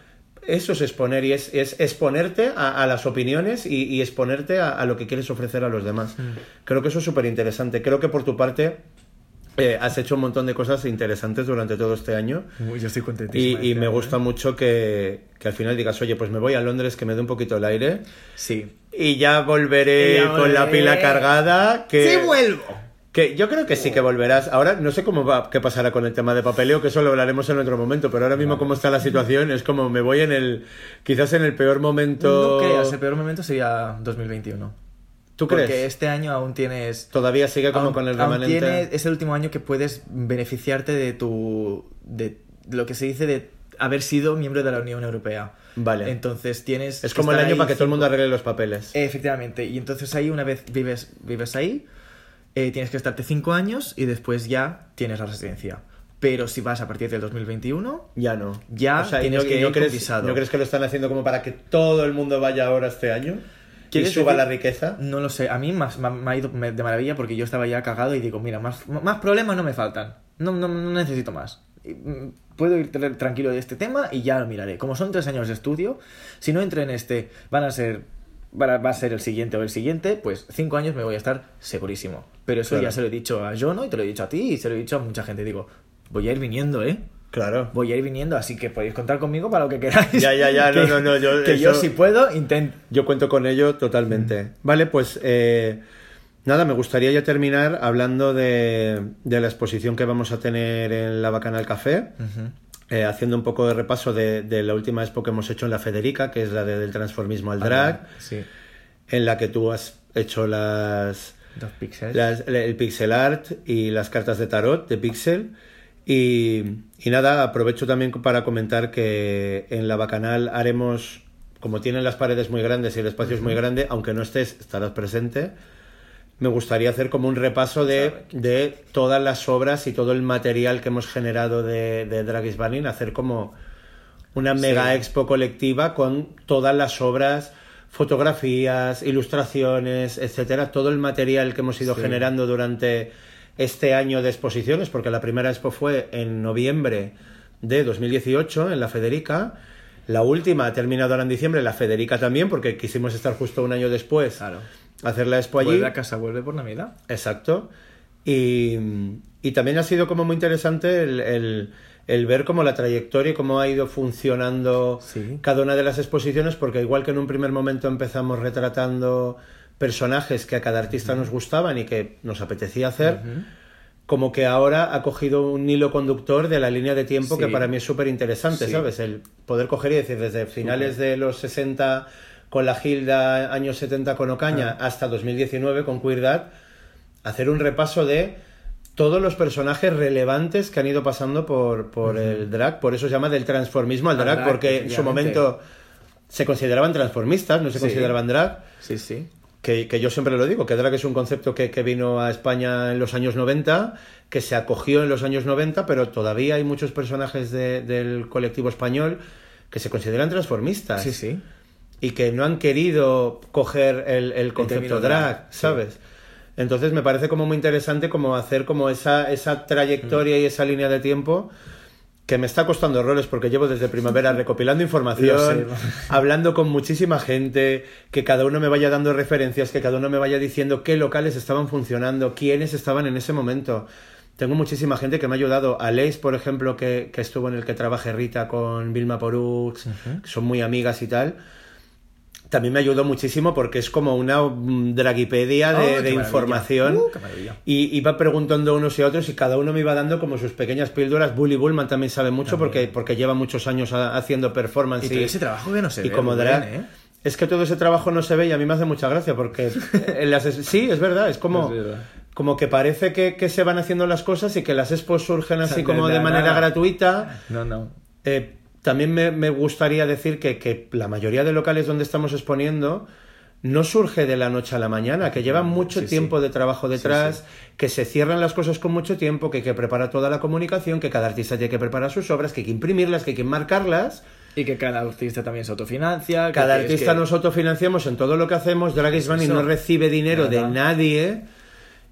[SPEAKER 2] Eso es exponer y es, es exponerte a, a las opiniones y, y exponerte a, a lo que quieres ofrecer a los demás. Creo que eso es súper interesante. Creo que por tu parte Eh, has hecho un montón de cosas interesantes durante todo este año.
[SPEAKER 3] Uy, yo estoy contentísimo.
[SPEAKER 2] y
[SPEAKER 3] este
[SPEAKER 2] me gusta
[SPEAKER 3] ¿eh?
[SPEAKER 2] mucho que, que al final digas, oye, pues me voy a Londres, que me dé un poquito el aire.
[SPEAKER 3] Sí.
[SPEAKER 2] Y ya volveré
[SPEAKER 3] Y
[SPEAKER 2] con la pila cargada. Que,
[SPEAKER 3] ¡Sí vuelvo!
[SPEAKER 2] que yo creo que sí que volverás. Ahora no sé cómo va, qué pasará con el tema de papeleo, que eso lo hablaremos en otro momento, pero ahora mismo cómo está la situación es como me voy en el, quizás en el peor momento.
[SPEAKER 3] No creas, el peor momento sería 2021.
[SPEAKER 2] ¿Tú
[SPEAKER 3] Porque
[SPEAKER 2] crees?
[SPEAKER 3] este año aún tienes...
[SPEAKER 2] Todavía sigue como
[SPEAKER 3] aún-
[SPEAKER 2] con el
[SPEAKER 3] aún
[SPEAKER 2] remanente.
[SPEAKER 3] tienes- es el último año que puedes beneficiarte de tu... de lo que se dice de haber sido miembro de la Unión Europea.
[SPEAKER 2] Vale.
[SPEAKER 3] Entonces tienes...
[SPEAKER 2] Es como el año para que todo el mundo arregle los papeles.
[SPEAKER 3] Efectivamente. Y entonces ahí una vez vives, vives ahí, eh, tienes que estarte cinco años y después ya tienes la residencia. Pero si vas a partir del 2021,
[SPEAKER 2] Ya no.
[SPEAKER 3] Ya
[SPEAKER 2] ¿y
[SPEAKER 3] tienes
[SPEAKER 2] no,
[SPEAKER 3] que
[SPEAKER 2] no
[SPEAKER 3] ir
[SPEAKER 2] crees. ¿No crees que lo están haciendo como para que todo el mundo vaya ahora este año? ¿Y
[SPEAKER 3] ¿Quieres
[SPEAKER 2] suba
[SPEAKER 3] decir-
[SPEAKER 2] la riqueza?
[SPEAKER 3] No lo sé, a mí más, me, me ha ido de maravilla porque yo estaba ya cagado y digo, mira, más, más problemas no me faltan, no, no, no necesito más. Mm, Puedo ir tra- tranquilo de este tema y ya lo miraré. Como son tres años de estudio, si no entro en este, van a ser, va a ser el siguiente o el siguiente, pues cinco años me voy a estar segurísimo. Pero eso
[SPEAKER 2] Claro.
[SPEAKER 3] ya se lo he dicho a Jono y te lo he dicho a ti y se lo he dicho a mucha gente. Digo, voy a ir viniendo, ¿eh?
[SPEAKER 2] Claro.
[SPEAKER 3] Voy a ir viniendo, así que podéis contar conmigo para lo que queráis.
[SPEAKER 2] Ya, ya, ya, no,
[SPEAKER 3] Que-
[SPEAKER 2] no, no, yo-
[SPEAKER 3] que yo si puedo, intento.
[SPEAKER 2] Yo cuento con ello totalmente. Vale, pues eh, nada, me gustaría ya terminar hablando de, de la exposición que vamos a tener en la Bacanal Café, eh, haciendo un poco de repaso de, de la última expo que hemos hecho en la Federica, que es la de- del transformismo al drag,
[SPEAKER 3] Sí.
[SPEAKER 2] en la que tú has hecho las,
[SPEAKER 3] Dos
[SPEAKER 2] las- el pixel art y las cartas de tarot de pixel. Y, y nada, aprovecho también para comentar que en la Bacanal haremos, como tienen las paredes muy grandes y el espacio es muy grande, aunque no estés, estarás presente. Me gustaría hacer como un repaso de, de todas las obras y todo el material que hemos generado de, de Drag is Burning, hacer como una mega expo colectiva con todas las obras, fotografías, ilustraciones, etcétera, todo el material que hemos ido
[SPEAKER 3] Sí.
[SPEAKER 2] generando durante este año de exposiciones, porque la primera expo fue en noviembre de 2018 en la Federica. La última ha terminado ahora en diciembre, la Federica también, porque quisimos estar justo un año después
[SPEAKER 3] Claro.
[SPEAKER 2] hacer la expo allí.
[SPEAKER 3] Vuelve a casa, vuelve por Navidad.
[SPEAKER 2] Exacto. Y, y también ha sido como muy interesante el, el- el ver cómo la trayectoria y cómo ha ido funcionando
[SPEAKER 3] Sí.
[SPEAKER 2] cada una de las exposiciones, porque igual que en un primer momento empezamos retratando personajes que a cada artista nos gustaban y que nos apetecía hacer, como que ahora ha cogido un hilo conductor de la línea de tiempo que para mí es súper interesante,
[SPEAKER 3] Sí.
[SPEAKER 2] ¿sabes? El poder coger y decir desde finales de los 60 con la Gilda, años 70 con Ocaña, hasta 2019 con Queerdad, hacer un repaso de todos los personajes relevantes que han ido pasando por, por el drag, por eso se llama del transformismo al drag,
[SPEAKER 3] drag,
[SPEAKER 2] porque en su momento se consideraban transformistas, no se
[SPEAKER 3] Sí.
[SPEAKER 2] consideraban drag,
[SPEAKER 3] Sí, sí.
[SPEAKER 2] Que, que yo siempre lo digo, que drag es un concepto que, que vino a España en los años 90, que se acogió en los años 90, pero todavía hay muchos personajes de- del colectivo español que se consideran transformistas
[SPEAKER 3] Sí, sí.
[SPEAKER 2] y que no han querido coger el, el concepto drag,
[SPEAKER 3] drag, sí.
[SPEAKER 2] ¿sabes? Entonces me parece como muy interesante como hacer como esa, esa trayectoria
[SPEAKER 3] Mm.
[SPEAKER 2] y esa línea de tiempo que me está costando errores porque llevo desde primavera recopilando información, hablando con muchísima gente, que cada uno me vaya dando referencias, que cada uno me vaya diciendo qué locales estaban funcionando, quiénes estaban en ese momento. Tengo muchísima gente que me ha ayudado. Alex, por ejemplo, que, que estuvo en el que trabaje Rita con Vilma Porux, que son muy amigas y tal. También me ayudó muchísimo porque es como una mm, dragipedia de,
[SPEAKER 3] Oh,
[SPEAKER 2] de información.
[SPEAKER 3] Uh.
[SPEAKER 2] Y iba preguntando unos y otros y cada uno me iba dando como sus pequeñas píldoras. Bully Bullman también sabe mucho porque, porque lleva muchos años ha- haciendo performance.
[SPEAKER 3] Y todo ese trabajo que no se
[SPEAKER 2] y
[SPEAKER 3] ve,
[SPEAKER 2] como drag.
[SPEAKER 3] ¿eh?
[SPEAKER 2] Es que todo ese trabajo no se ve y a mí me hace mucha gracia porque en las es- sí, es verdad, es como,
[SPEAKER 3] Es verdad.
[SPEAKER 2] como que parece que, que se van haciendo las cosas y que las expos surgen así como
[SPEAKER 3] de
[SPEAKER 2] manera gratuita.
[SPEAKER 3] No, no.
[SPEAKER 2] Eh, también me, me gustaría decir que, que la mayoría de locales donde estamos exponiendo no surge de la noche a la mañana, que llevan mucho
[SPEAKER 3] Sí, sí.
[SPEAKER 2] tiempo de trabajo detrás, que se cierran las cosas con mucho tiempo, que hay que preparar toda la comunicación, que cada artista tiene que preparar sus obras, que hay que imprimirlas, que hay que marcarlas.
[SPEAKER 3] Y que cada artista también se autofinancia.
[SPEAKER 2] Cada
[SPEAKER 3] que
[SPEAKER 2] artista
[SPEAKER 3] que-
[SPEAKER 2] nos autofinanciamos en todo lo que hacemos. Drag
[SPEAKER 3] Eso.
[SPEAKER 2] no recibe dinero de nadie,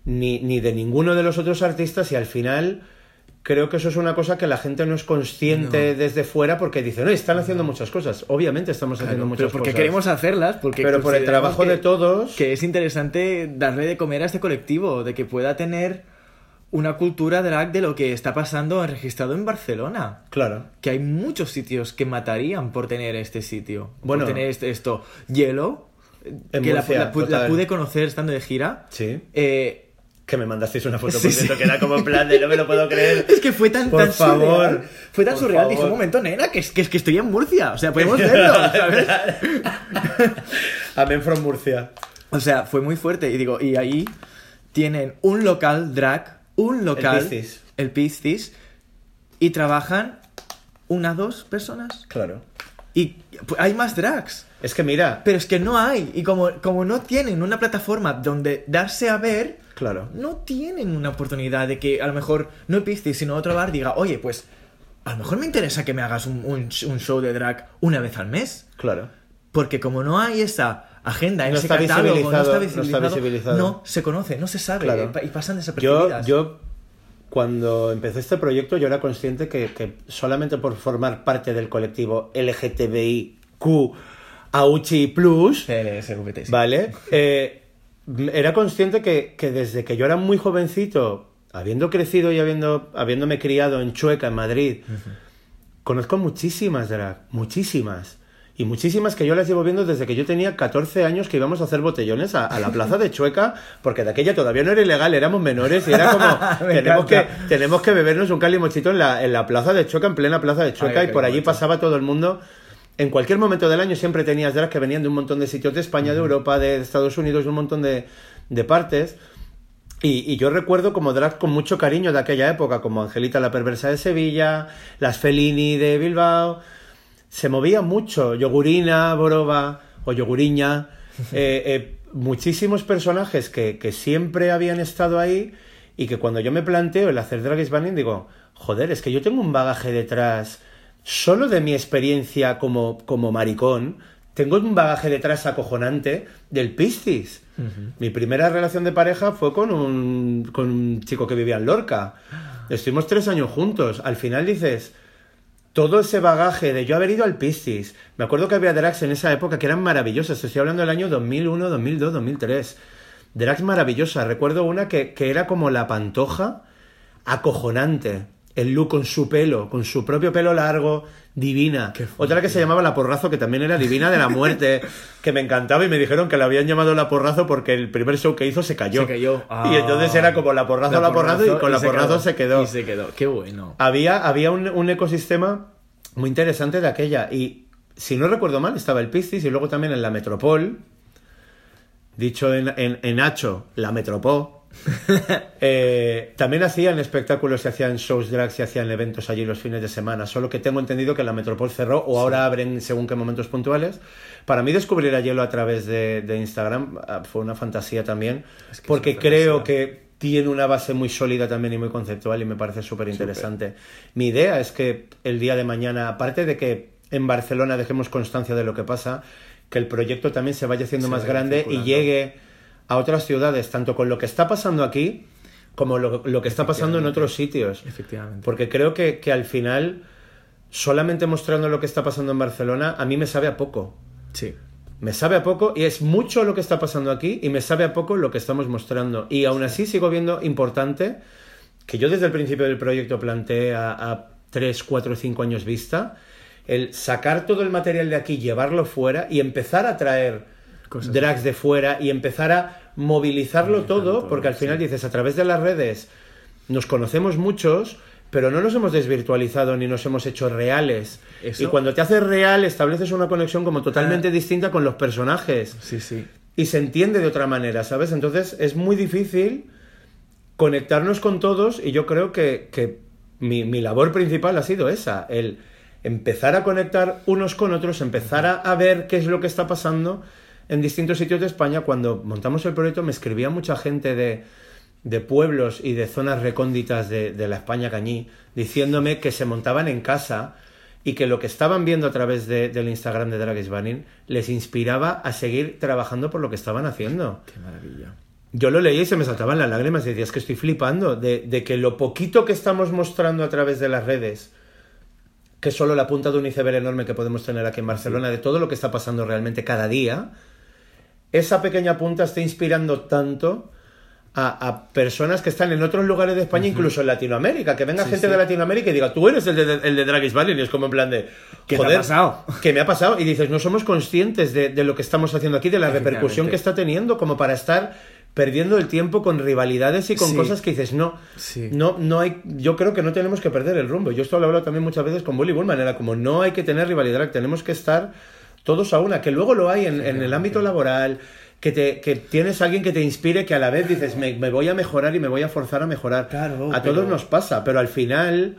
[SPEAKER 2] ni, ni de ninguno de los otros artistas, y al final creo que eso es una cosa que la gente no es consciente desde fuera porque dice, no, están haciendo muchas cosas. Obviamente estamos haciendo
[SPEAKER 3] Claro,
[SPEAKER 2] muchas
[SPEAKER 3] pero porque
[SPEAKER 2] cosas.
[SPEAKER 3] queremos hacerlas, porque
[SPEAKER 2] Pero por el trabajo
[SPEAKER 3] que-
[SPEAKER 2] de todos.
[SPEAKER 3] Que es interesante darle de comer a este colectivo, de que pueda tener una cultura drag de lo que está pasando registrado en Barcelona.
[SPEAKER 2] Claro.
[SPEAKER 3] Que hay muchos sitios que matarían por tener este sitio.
[SPEAKER 2] Bueno.
[SPEAKER 3] por tener este, esto. Yellow,
[SPEAKER 2] En
[SPEAKER 3] que la,
[SPEAKER 2] Murcia,
[SPEAKER 3] la pu- la
[SPEAKER 2] total.
[SPEAKER 3] pude conocer estando de gira.
[SPEAKER 2] Sí.
[SPEAKER 3] Eh,
[SPEAKER 2] Que me mandasteis una foto,
[SPEAKER 3] Sí,
[SPEAKER 2] por
[SPEAKER 3] sí.
[SPEAKER 2] que era como en plan de no me lo puedo creer.
[SPEAKER 3] es que fue tan,
[SPEAKER 2] Por
[SPEAKER 3] tan
[SPEAKER 2] favor,
[SPEAKER 3] surreal. Fue tan
[SPEAKER 2] por
[SPEAKER 3] surreal. Dije,
[SPEAKER 2] favor.
[SPEAKER 3] un momento, nena, que es que, que estoy en Murcia. O sea, podemos verlo, ¿sabes?
[SPEAKER 2] Amén from Murcia.
[SPEAKER 3] O sea, fue muy fuerte. Y digo, y ahí tienen un local drag, un local.
[SPEAKER 2] Piscis.
[SPEAKER 3] El Piscis. Y trabajan una, dos personas.
[SPEAKER 2] Claro.
[SPEAKER 3] Y pues, hay más drags.
[SPEAKER 2] Es que mira,
[SPEAKER 3] Pero es que no hay. Y como, como no tienen una plataforma donde darse a ver,
[SPEAKER 2] claro.
[SPEAKER 3] no tienen una oportunidad de que a lo mejor no Piscis, sino otro bar diga, oye, pues a lo mejor me interesa que me hagas un, un- un show de drag una vez al mes.
[SPEAKER 2] Claro.
[SPEAKER 3] Porque como no hay esa agenda,
[SPEAKER 2] No
[SPEAKER 3] ese
[SPEAKER 2] está
[SPEAKER 3] catálogo,
[SPEAKER 2] visibilizado,
[SPEAKER 3] no está
[SPEAKER 2] no está
[SPEAKER 3] visibilizado,
[SPEAKER 2] visibilizado.
[SPEAKER 3] no se conoce, no se sabe
[SPEAKER 2] Claro.
[SPEAKER 3] y pa- y pasan
[SPEAKER 2] Yo,
[SPEAKER 3] desapercibidas.
[SPEAKER 2] yo, cuando empecé este proyecto, yo era consciente que, que solamente por formar parte del colectivo LGTBIQ AUCHI Plus,
[SPEAKER 3] sí.
[SPEAKER 2] ¿vale? Eh, era consciente que, que desde que yo era muy jovencito, habiendo crecido y habiendo, habiéndome criado en Chueca, en Madrid, conozco muchísimas drag, muchísimas. Y muchísimas que yo las llevo viendo desde que yo tenía 14 años que íbamos a hacer botellones a, a la plaza de Chueca, porque de aquella todavía no era ilegal, éramos menores y era como, tenemos que, tenemos que bebernos un calimochito en la, en la plaza de Chueca, en plena plaza de Chueca,
[SPEAKER 3] Ay,
[SPEAKER 2] y por allí pasaba todo el mundo. En cualquier momento del año siempre tenías drags que venían de un montón de sitios de España, de Europa, de Estados Unidos, de un montón de, de partes. Y, y yo recuerdo como drag con mucho cariño de aquella época, como Angelita la Perversa de Sevilla, las Fellini de Bilbao. Se movía mucho, Yogurina, Boroba o Yoguriña. eh, eh, muchísimos personajes que, que siempre habían estado ahí y que cuando yo me planteo el hacer drag is banning digo, joder, es que yo tengo un bagaje detrás solo de mi experiencia como, como maricón, tengo un bagaje detrás acojonante del Piscis. Mi primera relación de pareja fue con un, con un chico que vivía en Lorca. Estuvimos tres años juntos. Al final dices, todo ese bagaje de yo haber ido al Piscis. Me acuerdo que había drags en esa época que eran maravillosas. Estoy hablando del año 2001, 2002, 2003. Drags maravillosas. Recuerdo una que, que era como la pantoja acojonante. El look con su pelo, con su propio pelo largo, divina. Otra que se llamaba La Porrazo, que también era divina de la muerte, que me encantaba y me dijeron que la habían llamado La Porrazo porque el primer show que hizo se cayó.
[SPEAKER 3] Se cayó.
[SPEAKER 2] Y entonces era como La Porrazo, La, Porrazo, y con La Porrazo se quedó.
[SPEAKER 3] Y se quedó. Qué bueno.
[SPEAKER 2] Había, había un, un ecosistema muy interesante de aquella. Y si no recuerdo mal, estaba el Piscis y luego también en la Metropol. Dicho en, en, en Hacho, la Metropó. Eh, también hacían espectáculos y hacían shows drag y hacían eventos allí los fines de semana. Solo que tengo entendido que la Metropol cerró o ahora abren según qué momentos puntuales. Para mí descubrir a Hielo a través de, de Instagram ah, fue una fantasía también.
[SPEAKER 3] Es que es
[SPEAKER 2] porque creo que tiene una base muy sólida también y muy conceptual y me parece súper interesante. Mi idea es que el día de mañana, aparte de que en Barcelona dejemos constancia de lo que pasa, que el proyecto también se vaya haciendo
[SPEAKER 3] Se
[SPEAKER 2] más grande y llegue a otras ciudades, tanto con lo que está pasando aquí como lo, lo que está pasando en otros sitios.
[SPEAKER 3] Efectivamente.
[SPEAKER 2] Porque creo que, que al final, solamente mostrando lo que está pasando en Barcelona, a mí me sabe a poco.
[SPEAKER 3] Sí.
[SPEAKER 2] Me sabe a poco y es mucho lo que está pasando aquí y me sabe a poco lo que estamos mostrando. Y aún así sigo viendo importante que yo desde el principio del proyecto planteé a, a 3, 4, 5 años vista el sacar todo el material de aquí, llevarlo fuera y empezar a traer
[SPEAKER 3] Cosas
[SPEAKER 2] drags de fuera y empezar a movilizarlo todo,
[SPEAKER 3] todo,
[SPEAKER 2] porque al final
[SPEAKER 3] sí.
[SPEAKER 2] dices, a través de las redes nos conocemos muchos, pero no nos hemos desvirtualizado ni nos hemos hecho reales.
[SPEAKER 3] Eso-
[SPEAKER 2] Y cuando te haces real, estableces una conexión como totalmente
[SPEAKER 3] Ah.
[SPEAKER 2] distinta con los personajes
[SPEAKER 3] Sí, sí.
[SPEAKER 2] y se entiende de otra manera, ¿sabes? Entonces es muy difícil conectarnos con todos y yo creo que, que mi, mi labor principal ha sido esa, el empezar a conectar unos con otros, empezar a, a ver qué es lo que está pasando en distintos sitios de España. Cuando montamos el proyecto me escribía mucha gente de, de pueblos y de zonas recónditas de, de la España cañí diciéndome que se montaban en casa y que lo que estaban viendo a través de- del Instagram de Drag Banning les inspiraba a seguir trabajando por lo que estaban haciendo.
[SPEAKER 3] Qué maravilla.
[SPEAKER 2] Yo lo leía y se me saltaban las lágrimas y decía, es que estoy flipando de, de que lo poquito que estamos mostrando a través de las redes, que es solo la punta de un iceberg enorme que podemos tener aquí en Barcelona, de todo lo que está pasando realmente cada día, esa pequeña punta está inspirando tanto a, a personas que están en otros lugares de España, incluso en Latinoamérica, que venga gente de Latinoamérica y diga, tú eres el de, el de Dragis Valley, y es como en plan de,
[SPEAKER 3] ¿Qué te ha pasado?
[SPEAKER 2] ¿qué me ha pasado? Y dices, no somos conscientes de, de lo que estamos haciendo aquí, de la repercusión que está teniendo, como para estar perdiendo el tiempo con rivalidades y con
[SPEAKER 3] Sí.
[SPEAKER 2] cosas que dices, no,
[SPEAKER 3] Sí.
[SPEAKER 2] no, no hay, yo creo que no tenemos que perder el rumbo. Yo esto lo he hablado también muchas veces con Bully Bullman, era como, no hay que tener rivalidad, tenemos que estar todos a una, que luego lo hay en, en el ámbito laboral, que, te, que tienes alguien que te inspire, que a la vez dices, me, me voy a mejorar y me voy a forzar a mejorar.
[SPEAKER 3] Claro,
[SPEAKER 2] a
[SPEAKER 3] pero-
[SPEAKER 2] todos nos pasa, pero al final...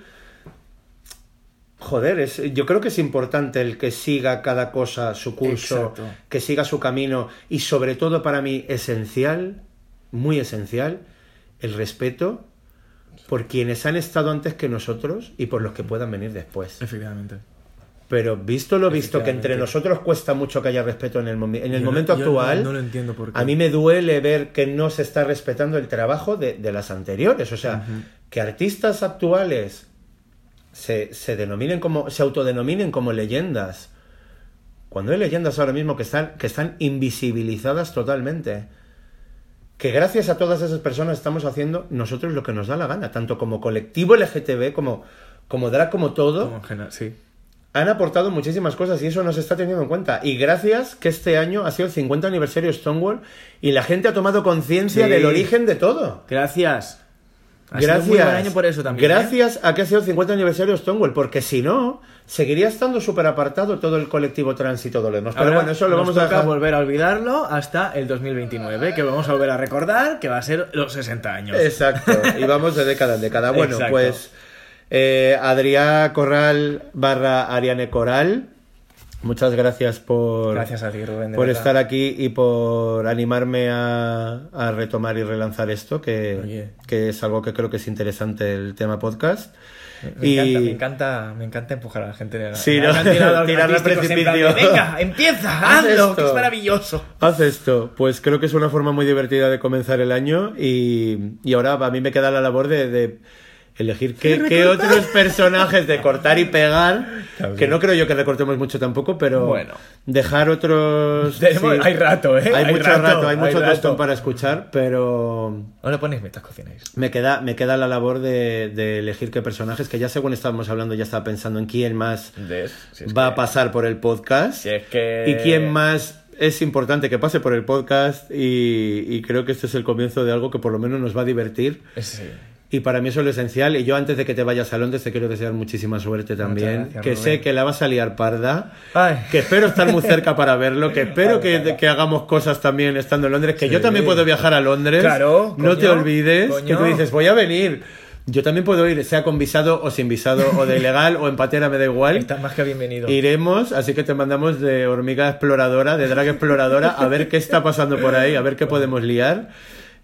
[SPEAKER 2] Joder, es, yo creo que es importante el que siga cada cosa su curso,
[SPEAKER 3] Exacto.
[SPEAKER 2] que siga su camino y sobre todo para mí esencial, muy esencial, el respeto por quienes han estado antes que nosotros y por los que puedan venir después.
[SPEAKER 3] Efectivamente.
[SPEAKER 2] Pero visto lo visto que entre nosotros cuesta mucho que haya respeto en el, momi- en el
[SPEAKER 3] Yo
[SPEAKER 2] momento actual,
[SPEAKER 3] no- no lo entiendo por qué.
[SPEAKER 2] a mí me duele ver que no se está respetando el trabajo de, de las anteriores. O sea, que artistas actuales se, se denominen como, se autodenominen como leyendas. Cuando hay leyendas ahora mismo que están, que están invisibilizadas totalmente. Que gracias a todas esas personas estamos haciendo nosotros lo que nos da la gana, tanto como colectivo LGTB, como, como drag, como todo
[SPEAKER 3] Como en general, sí.
[SPEAKER 2] Han aportado muchísimas cosas y eso no se está teniendo en cuenta. Y gracias que este año ha sido el 50 aniversario de Stonewall y la gente ha tomado conciencia
[SPEAKER 3] Sí.
[SPEAKER 2] del origen de todo.
[SPEAKER 3] Gracias. Ha
[SPEAKER 2] gracias.
[SPEAKER 3] sido muy buen año por eso también. ¿eh?
[SPEAKER 2] Gracias a que ha sido el 50 aniversario Stonewall, porque si no, seguiría estando súper apartado todo el colectivo trans y todo lo demás. Pero
[SPEAKER 3] Ahora
[SPEAKER 2] bueno, eso lo
[SPEAKER 3] nos
[SPEAKER 2] vamos a dejar.
[SPEAKER 3] volver a olvidarlo hasta el 2029, que vamos a volver a recordar que va a ser los 60 años.
[SPEAKER 2] Exacto, y vamos de década en década. Bueno,
[SPEAKER 3] Exacto.
[SPEAKER 2] pues eh, Adrià Corral barra Ariane Coral, muchas gracias por,
[SPEAKER 3] Gracias a ti, Rubén. de
[SPEAKER 2] por
[SPEAKER 3] verdad.
[SPEAKER 2] estar aquí y por animarme a, a retomar y relanzar esto, que,
[SPEAKER 3] Oye.
[SPEAKER 2] que es algo que creo que es interesante el tema podcast.
[SPEAKER 3] Me,
[SPEAKER 2] y
[SPEAKER 3] encanta, me, encanta, me encanta empujar a la gente. de-
[SPEAKER 2] Sí, ¿no?
[SPEAKER 3] a
[SPEAKER 2] Tirar al precipicio.
[SPEAKER 3] Venga, empieza,
[SPEAKER 2] Haz
[SPEAKER 3] hazlo,
[SPEAKER 2] esto.
[SPEAKER 3] que es maravilloso.
[SPEAKER 2] Haz esto, pues creo que es una forma muy divertida de comenzar el año y, y ahora a mí me queda la labor de, de elegir qué, qué otros personajes de cortar y pegar, que no creo yo que recortemos mucho tampoco, pero
[SPEAKER 3] Bueno.
[SPEAKER 2] dejar otros...
[SPEAKER 3] Hay rato, ¿eh?
[SPEAKER 2] Hay,
[SPEAKER 3] Hay
[SPEAKER 2] mucho
[SPEAKER 3] rato,
[SPEAKER 2] rato, hay
[SPEAKER 3] hay
[SPEAKER 2] mucho
[SPEAKER 3] rato.
[SPEAKER 2] para escuchar, pero
[SPEAKER 3] Ahora ponéis metas cocináis.
[SPEAKER 2] me queda, me queda la labor de, de elegir qué personajes, que ya según estábamos hablando ya estaba pensando en quién más va a pasar por el podcast
[SPEAKER 3] Si es que...
[SPEAKER 2] y quién más es importante que pase por el podcast y, y creo que este es el comienzo de algo que por lo menos nos va a divertir
[SPEAKER 3] Sí.
[SPEAKER 2] Y para mí eso es lo esencial y yo antes de que te vayas a Londres te quiero desear muchísima suerte también
[SPEAKER 3] gracias,
[SPEAKER 2] que
[SPEAKER 3] Rubén.
[SPEAKER 2] sé que la vas a liar parda
[SPEAKER 3] Ay.
[SPEAKER 2] que espero estar muy cerca para verlo que espero que, que hagamos cosas también estando en Londres que yo
[SPEAKER 3] Sí.
[SPEAKER 2] también puedo viajar a Londres
[SPEAKER 3] Claro,
[SPEAKER 2] no te
[SPEAKER 3] coño,
[SPEAKER 2] olvides
[SPEAKER 3] coño.
[SPEAKER 2] que tú dices voy a venir yo también puedo ir, sea con visado o sin visado, o de ilegal o en patera, me da igual.
[SPEAKER 3] Estás más que bienvenido.
[SPEAKER 2] Iremos, así que te mandamos de hormiga exploradora, de drag exploradora, a ver qué está pasando por ahí, a ver qué podemos liar.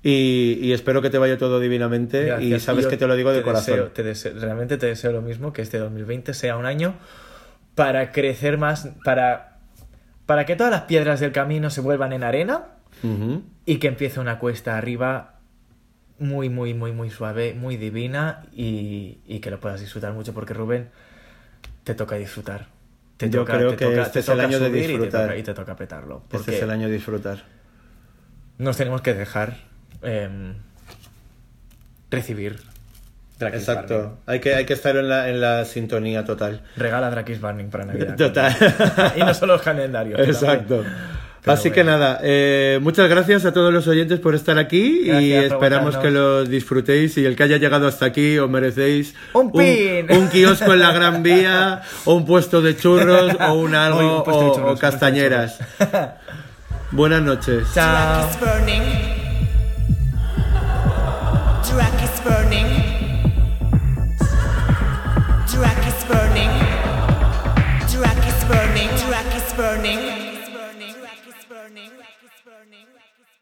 [SPEAKER 2] Y, y espero que te vaya todo divinamente. Y sabes
[SPEAKER 3] yo
[SPEAKER 2] que te lo digo de corazón.
[SPEAKER 3] deseo- te deseo- realmente te deseo lo mismo, que este 2020 sea un año para crecer más, para, para que todas las piedras del camino se vuelvan en arena y que empiece una cuesta arriba muy, muy, muy, muy suave, muy divina y, y que lo puedas disfrutar mucho porque Rubén, te toca disfrutar. Te
[SPEAKER 2] Yo
[SPEAKER 3] toca-
[SPEAKER 2] creo
[SPEAKER 3] te
[SPEAKER 2] que
[SPEAKER 3] toca-
[SPEAKER 2] este
[SPEAKER 3] te
[SPEAKER 2] es el año de
[SPEAKER 3] subir y te
[SPEAKER 2] disfrutar.
[SPEAKER 3] toca- Y te toca petarlo.
[SPEAKER 2] Este es el año de disfrutar.
[SPEAKER 3] nos tenemos que dejar em, recibir. Drakis.
[SPEAKER 2] Exacto. Hay que, hay que estar en la, en la sintonía total.
[SPEAKER 3] Regala Drakis Burning para Navidad.
[SPEAKER 2] Total.
[SPEAKER 3] y no solo los calendarios.
[SPEAKER 2] Exacto. Así que nada, eh, muchas gracias a todos los oyentes por estar aquí y
[SPEAKER 3] Gracias
[SPEAKER 2] esperamos que lo disfrutéis y el que haya llegado hasta aquí os merecéis
[SPEAKER 3] Un pin.
[SPEAKER 2] un, kiosco en la Gran Vía o un puesto de churros o un algo
[SPEAKER 3] un de
[SPEAKER 2] o-
[SPEAKER 3] churros, un
[SPEAKER 2] castañeras. Buenas noches.
[SPEAKER 3] Chao.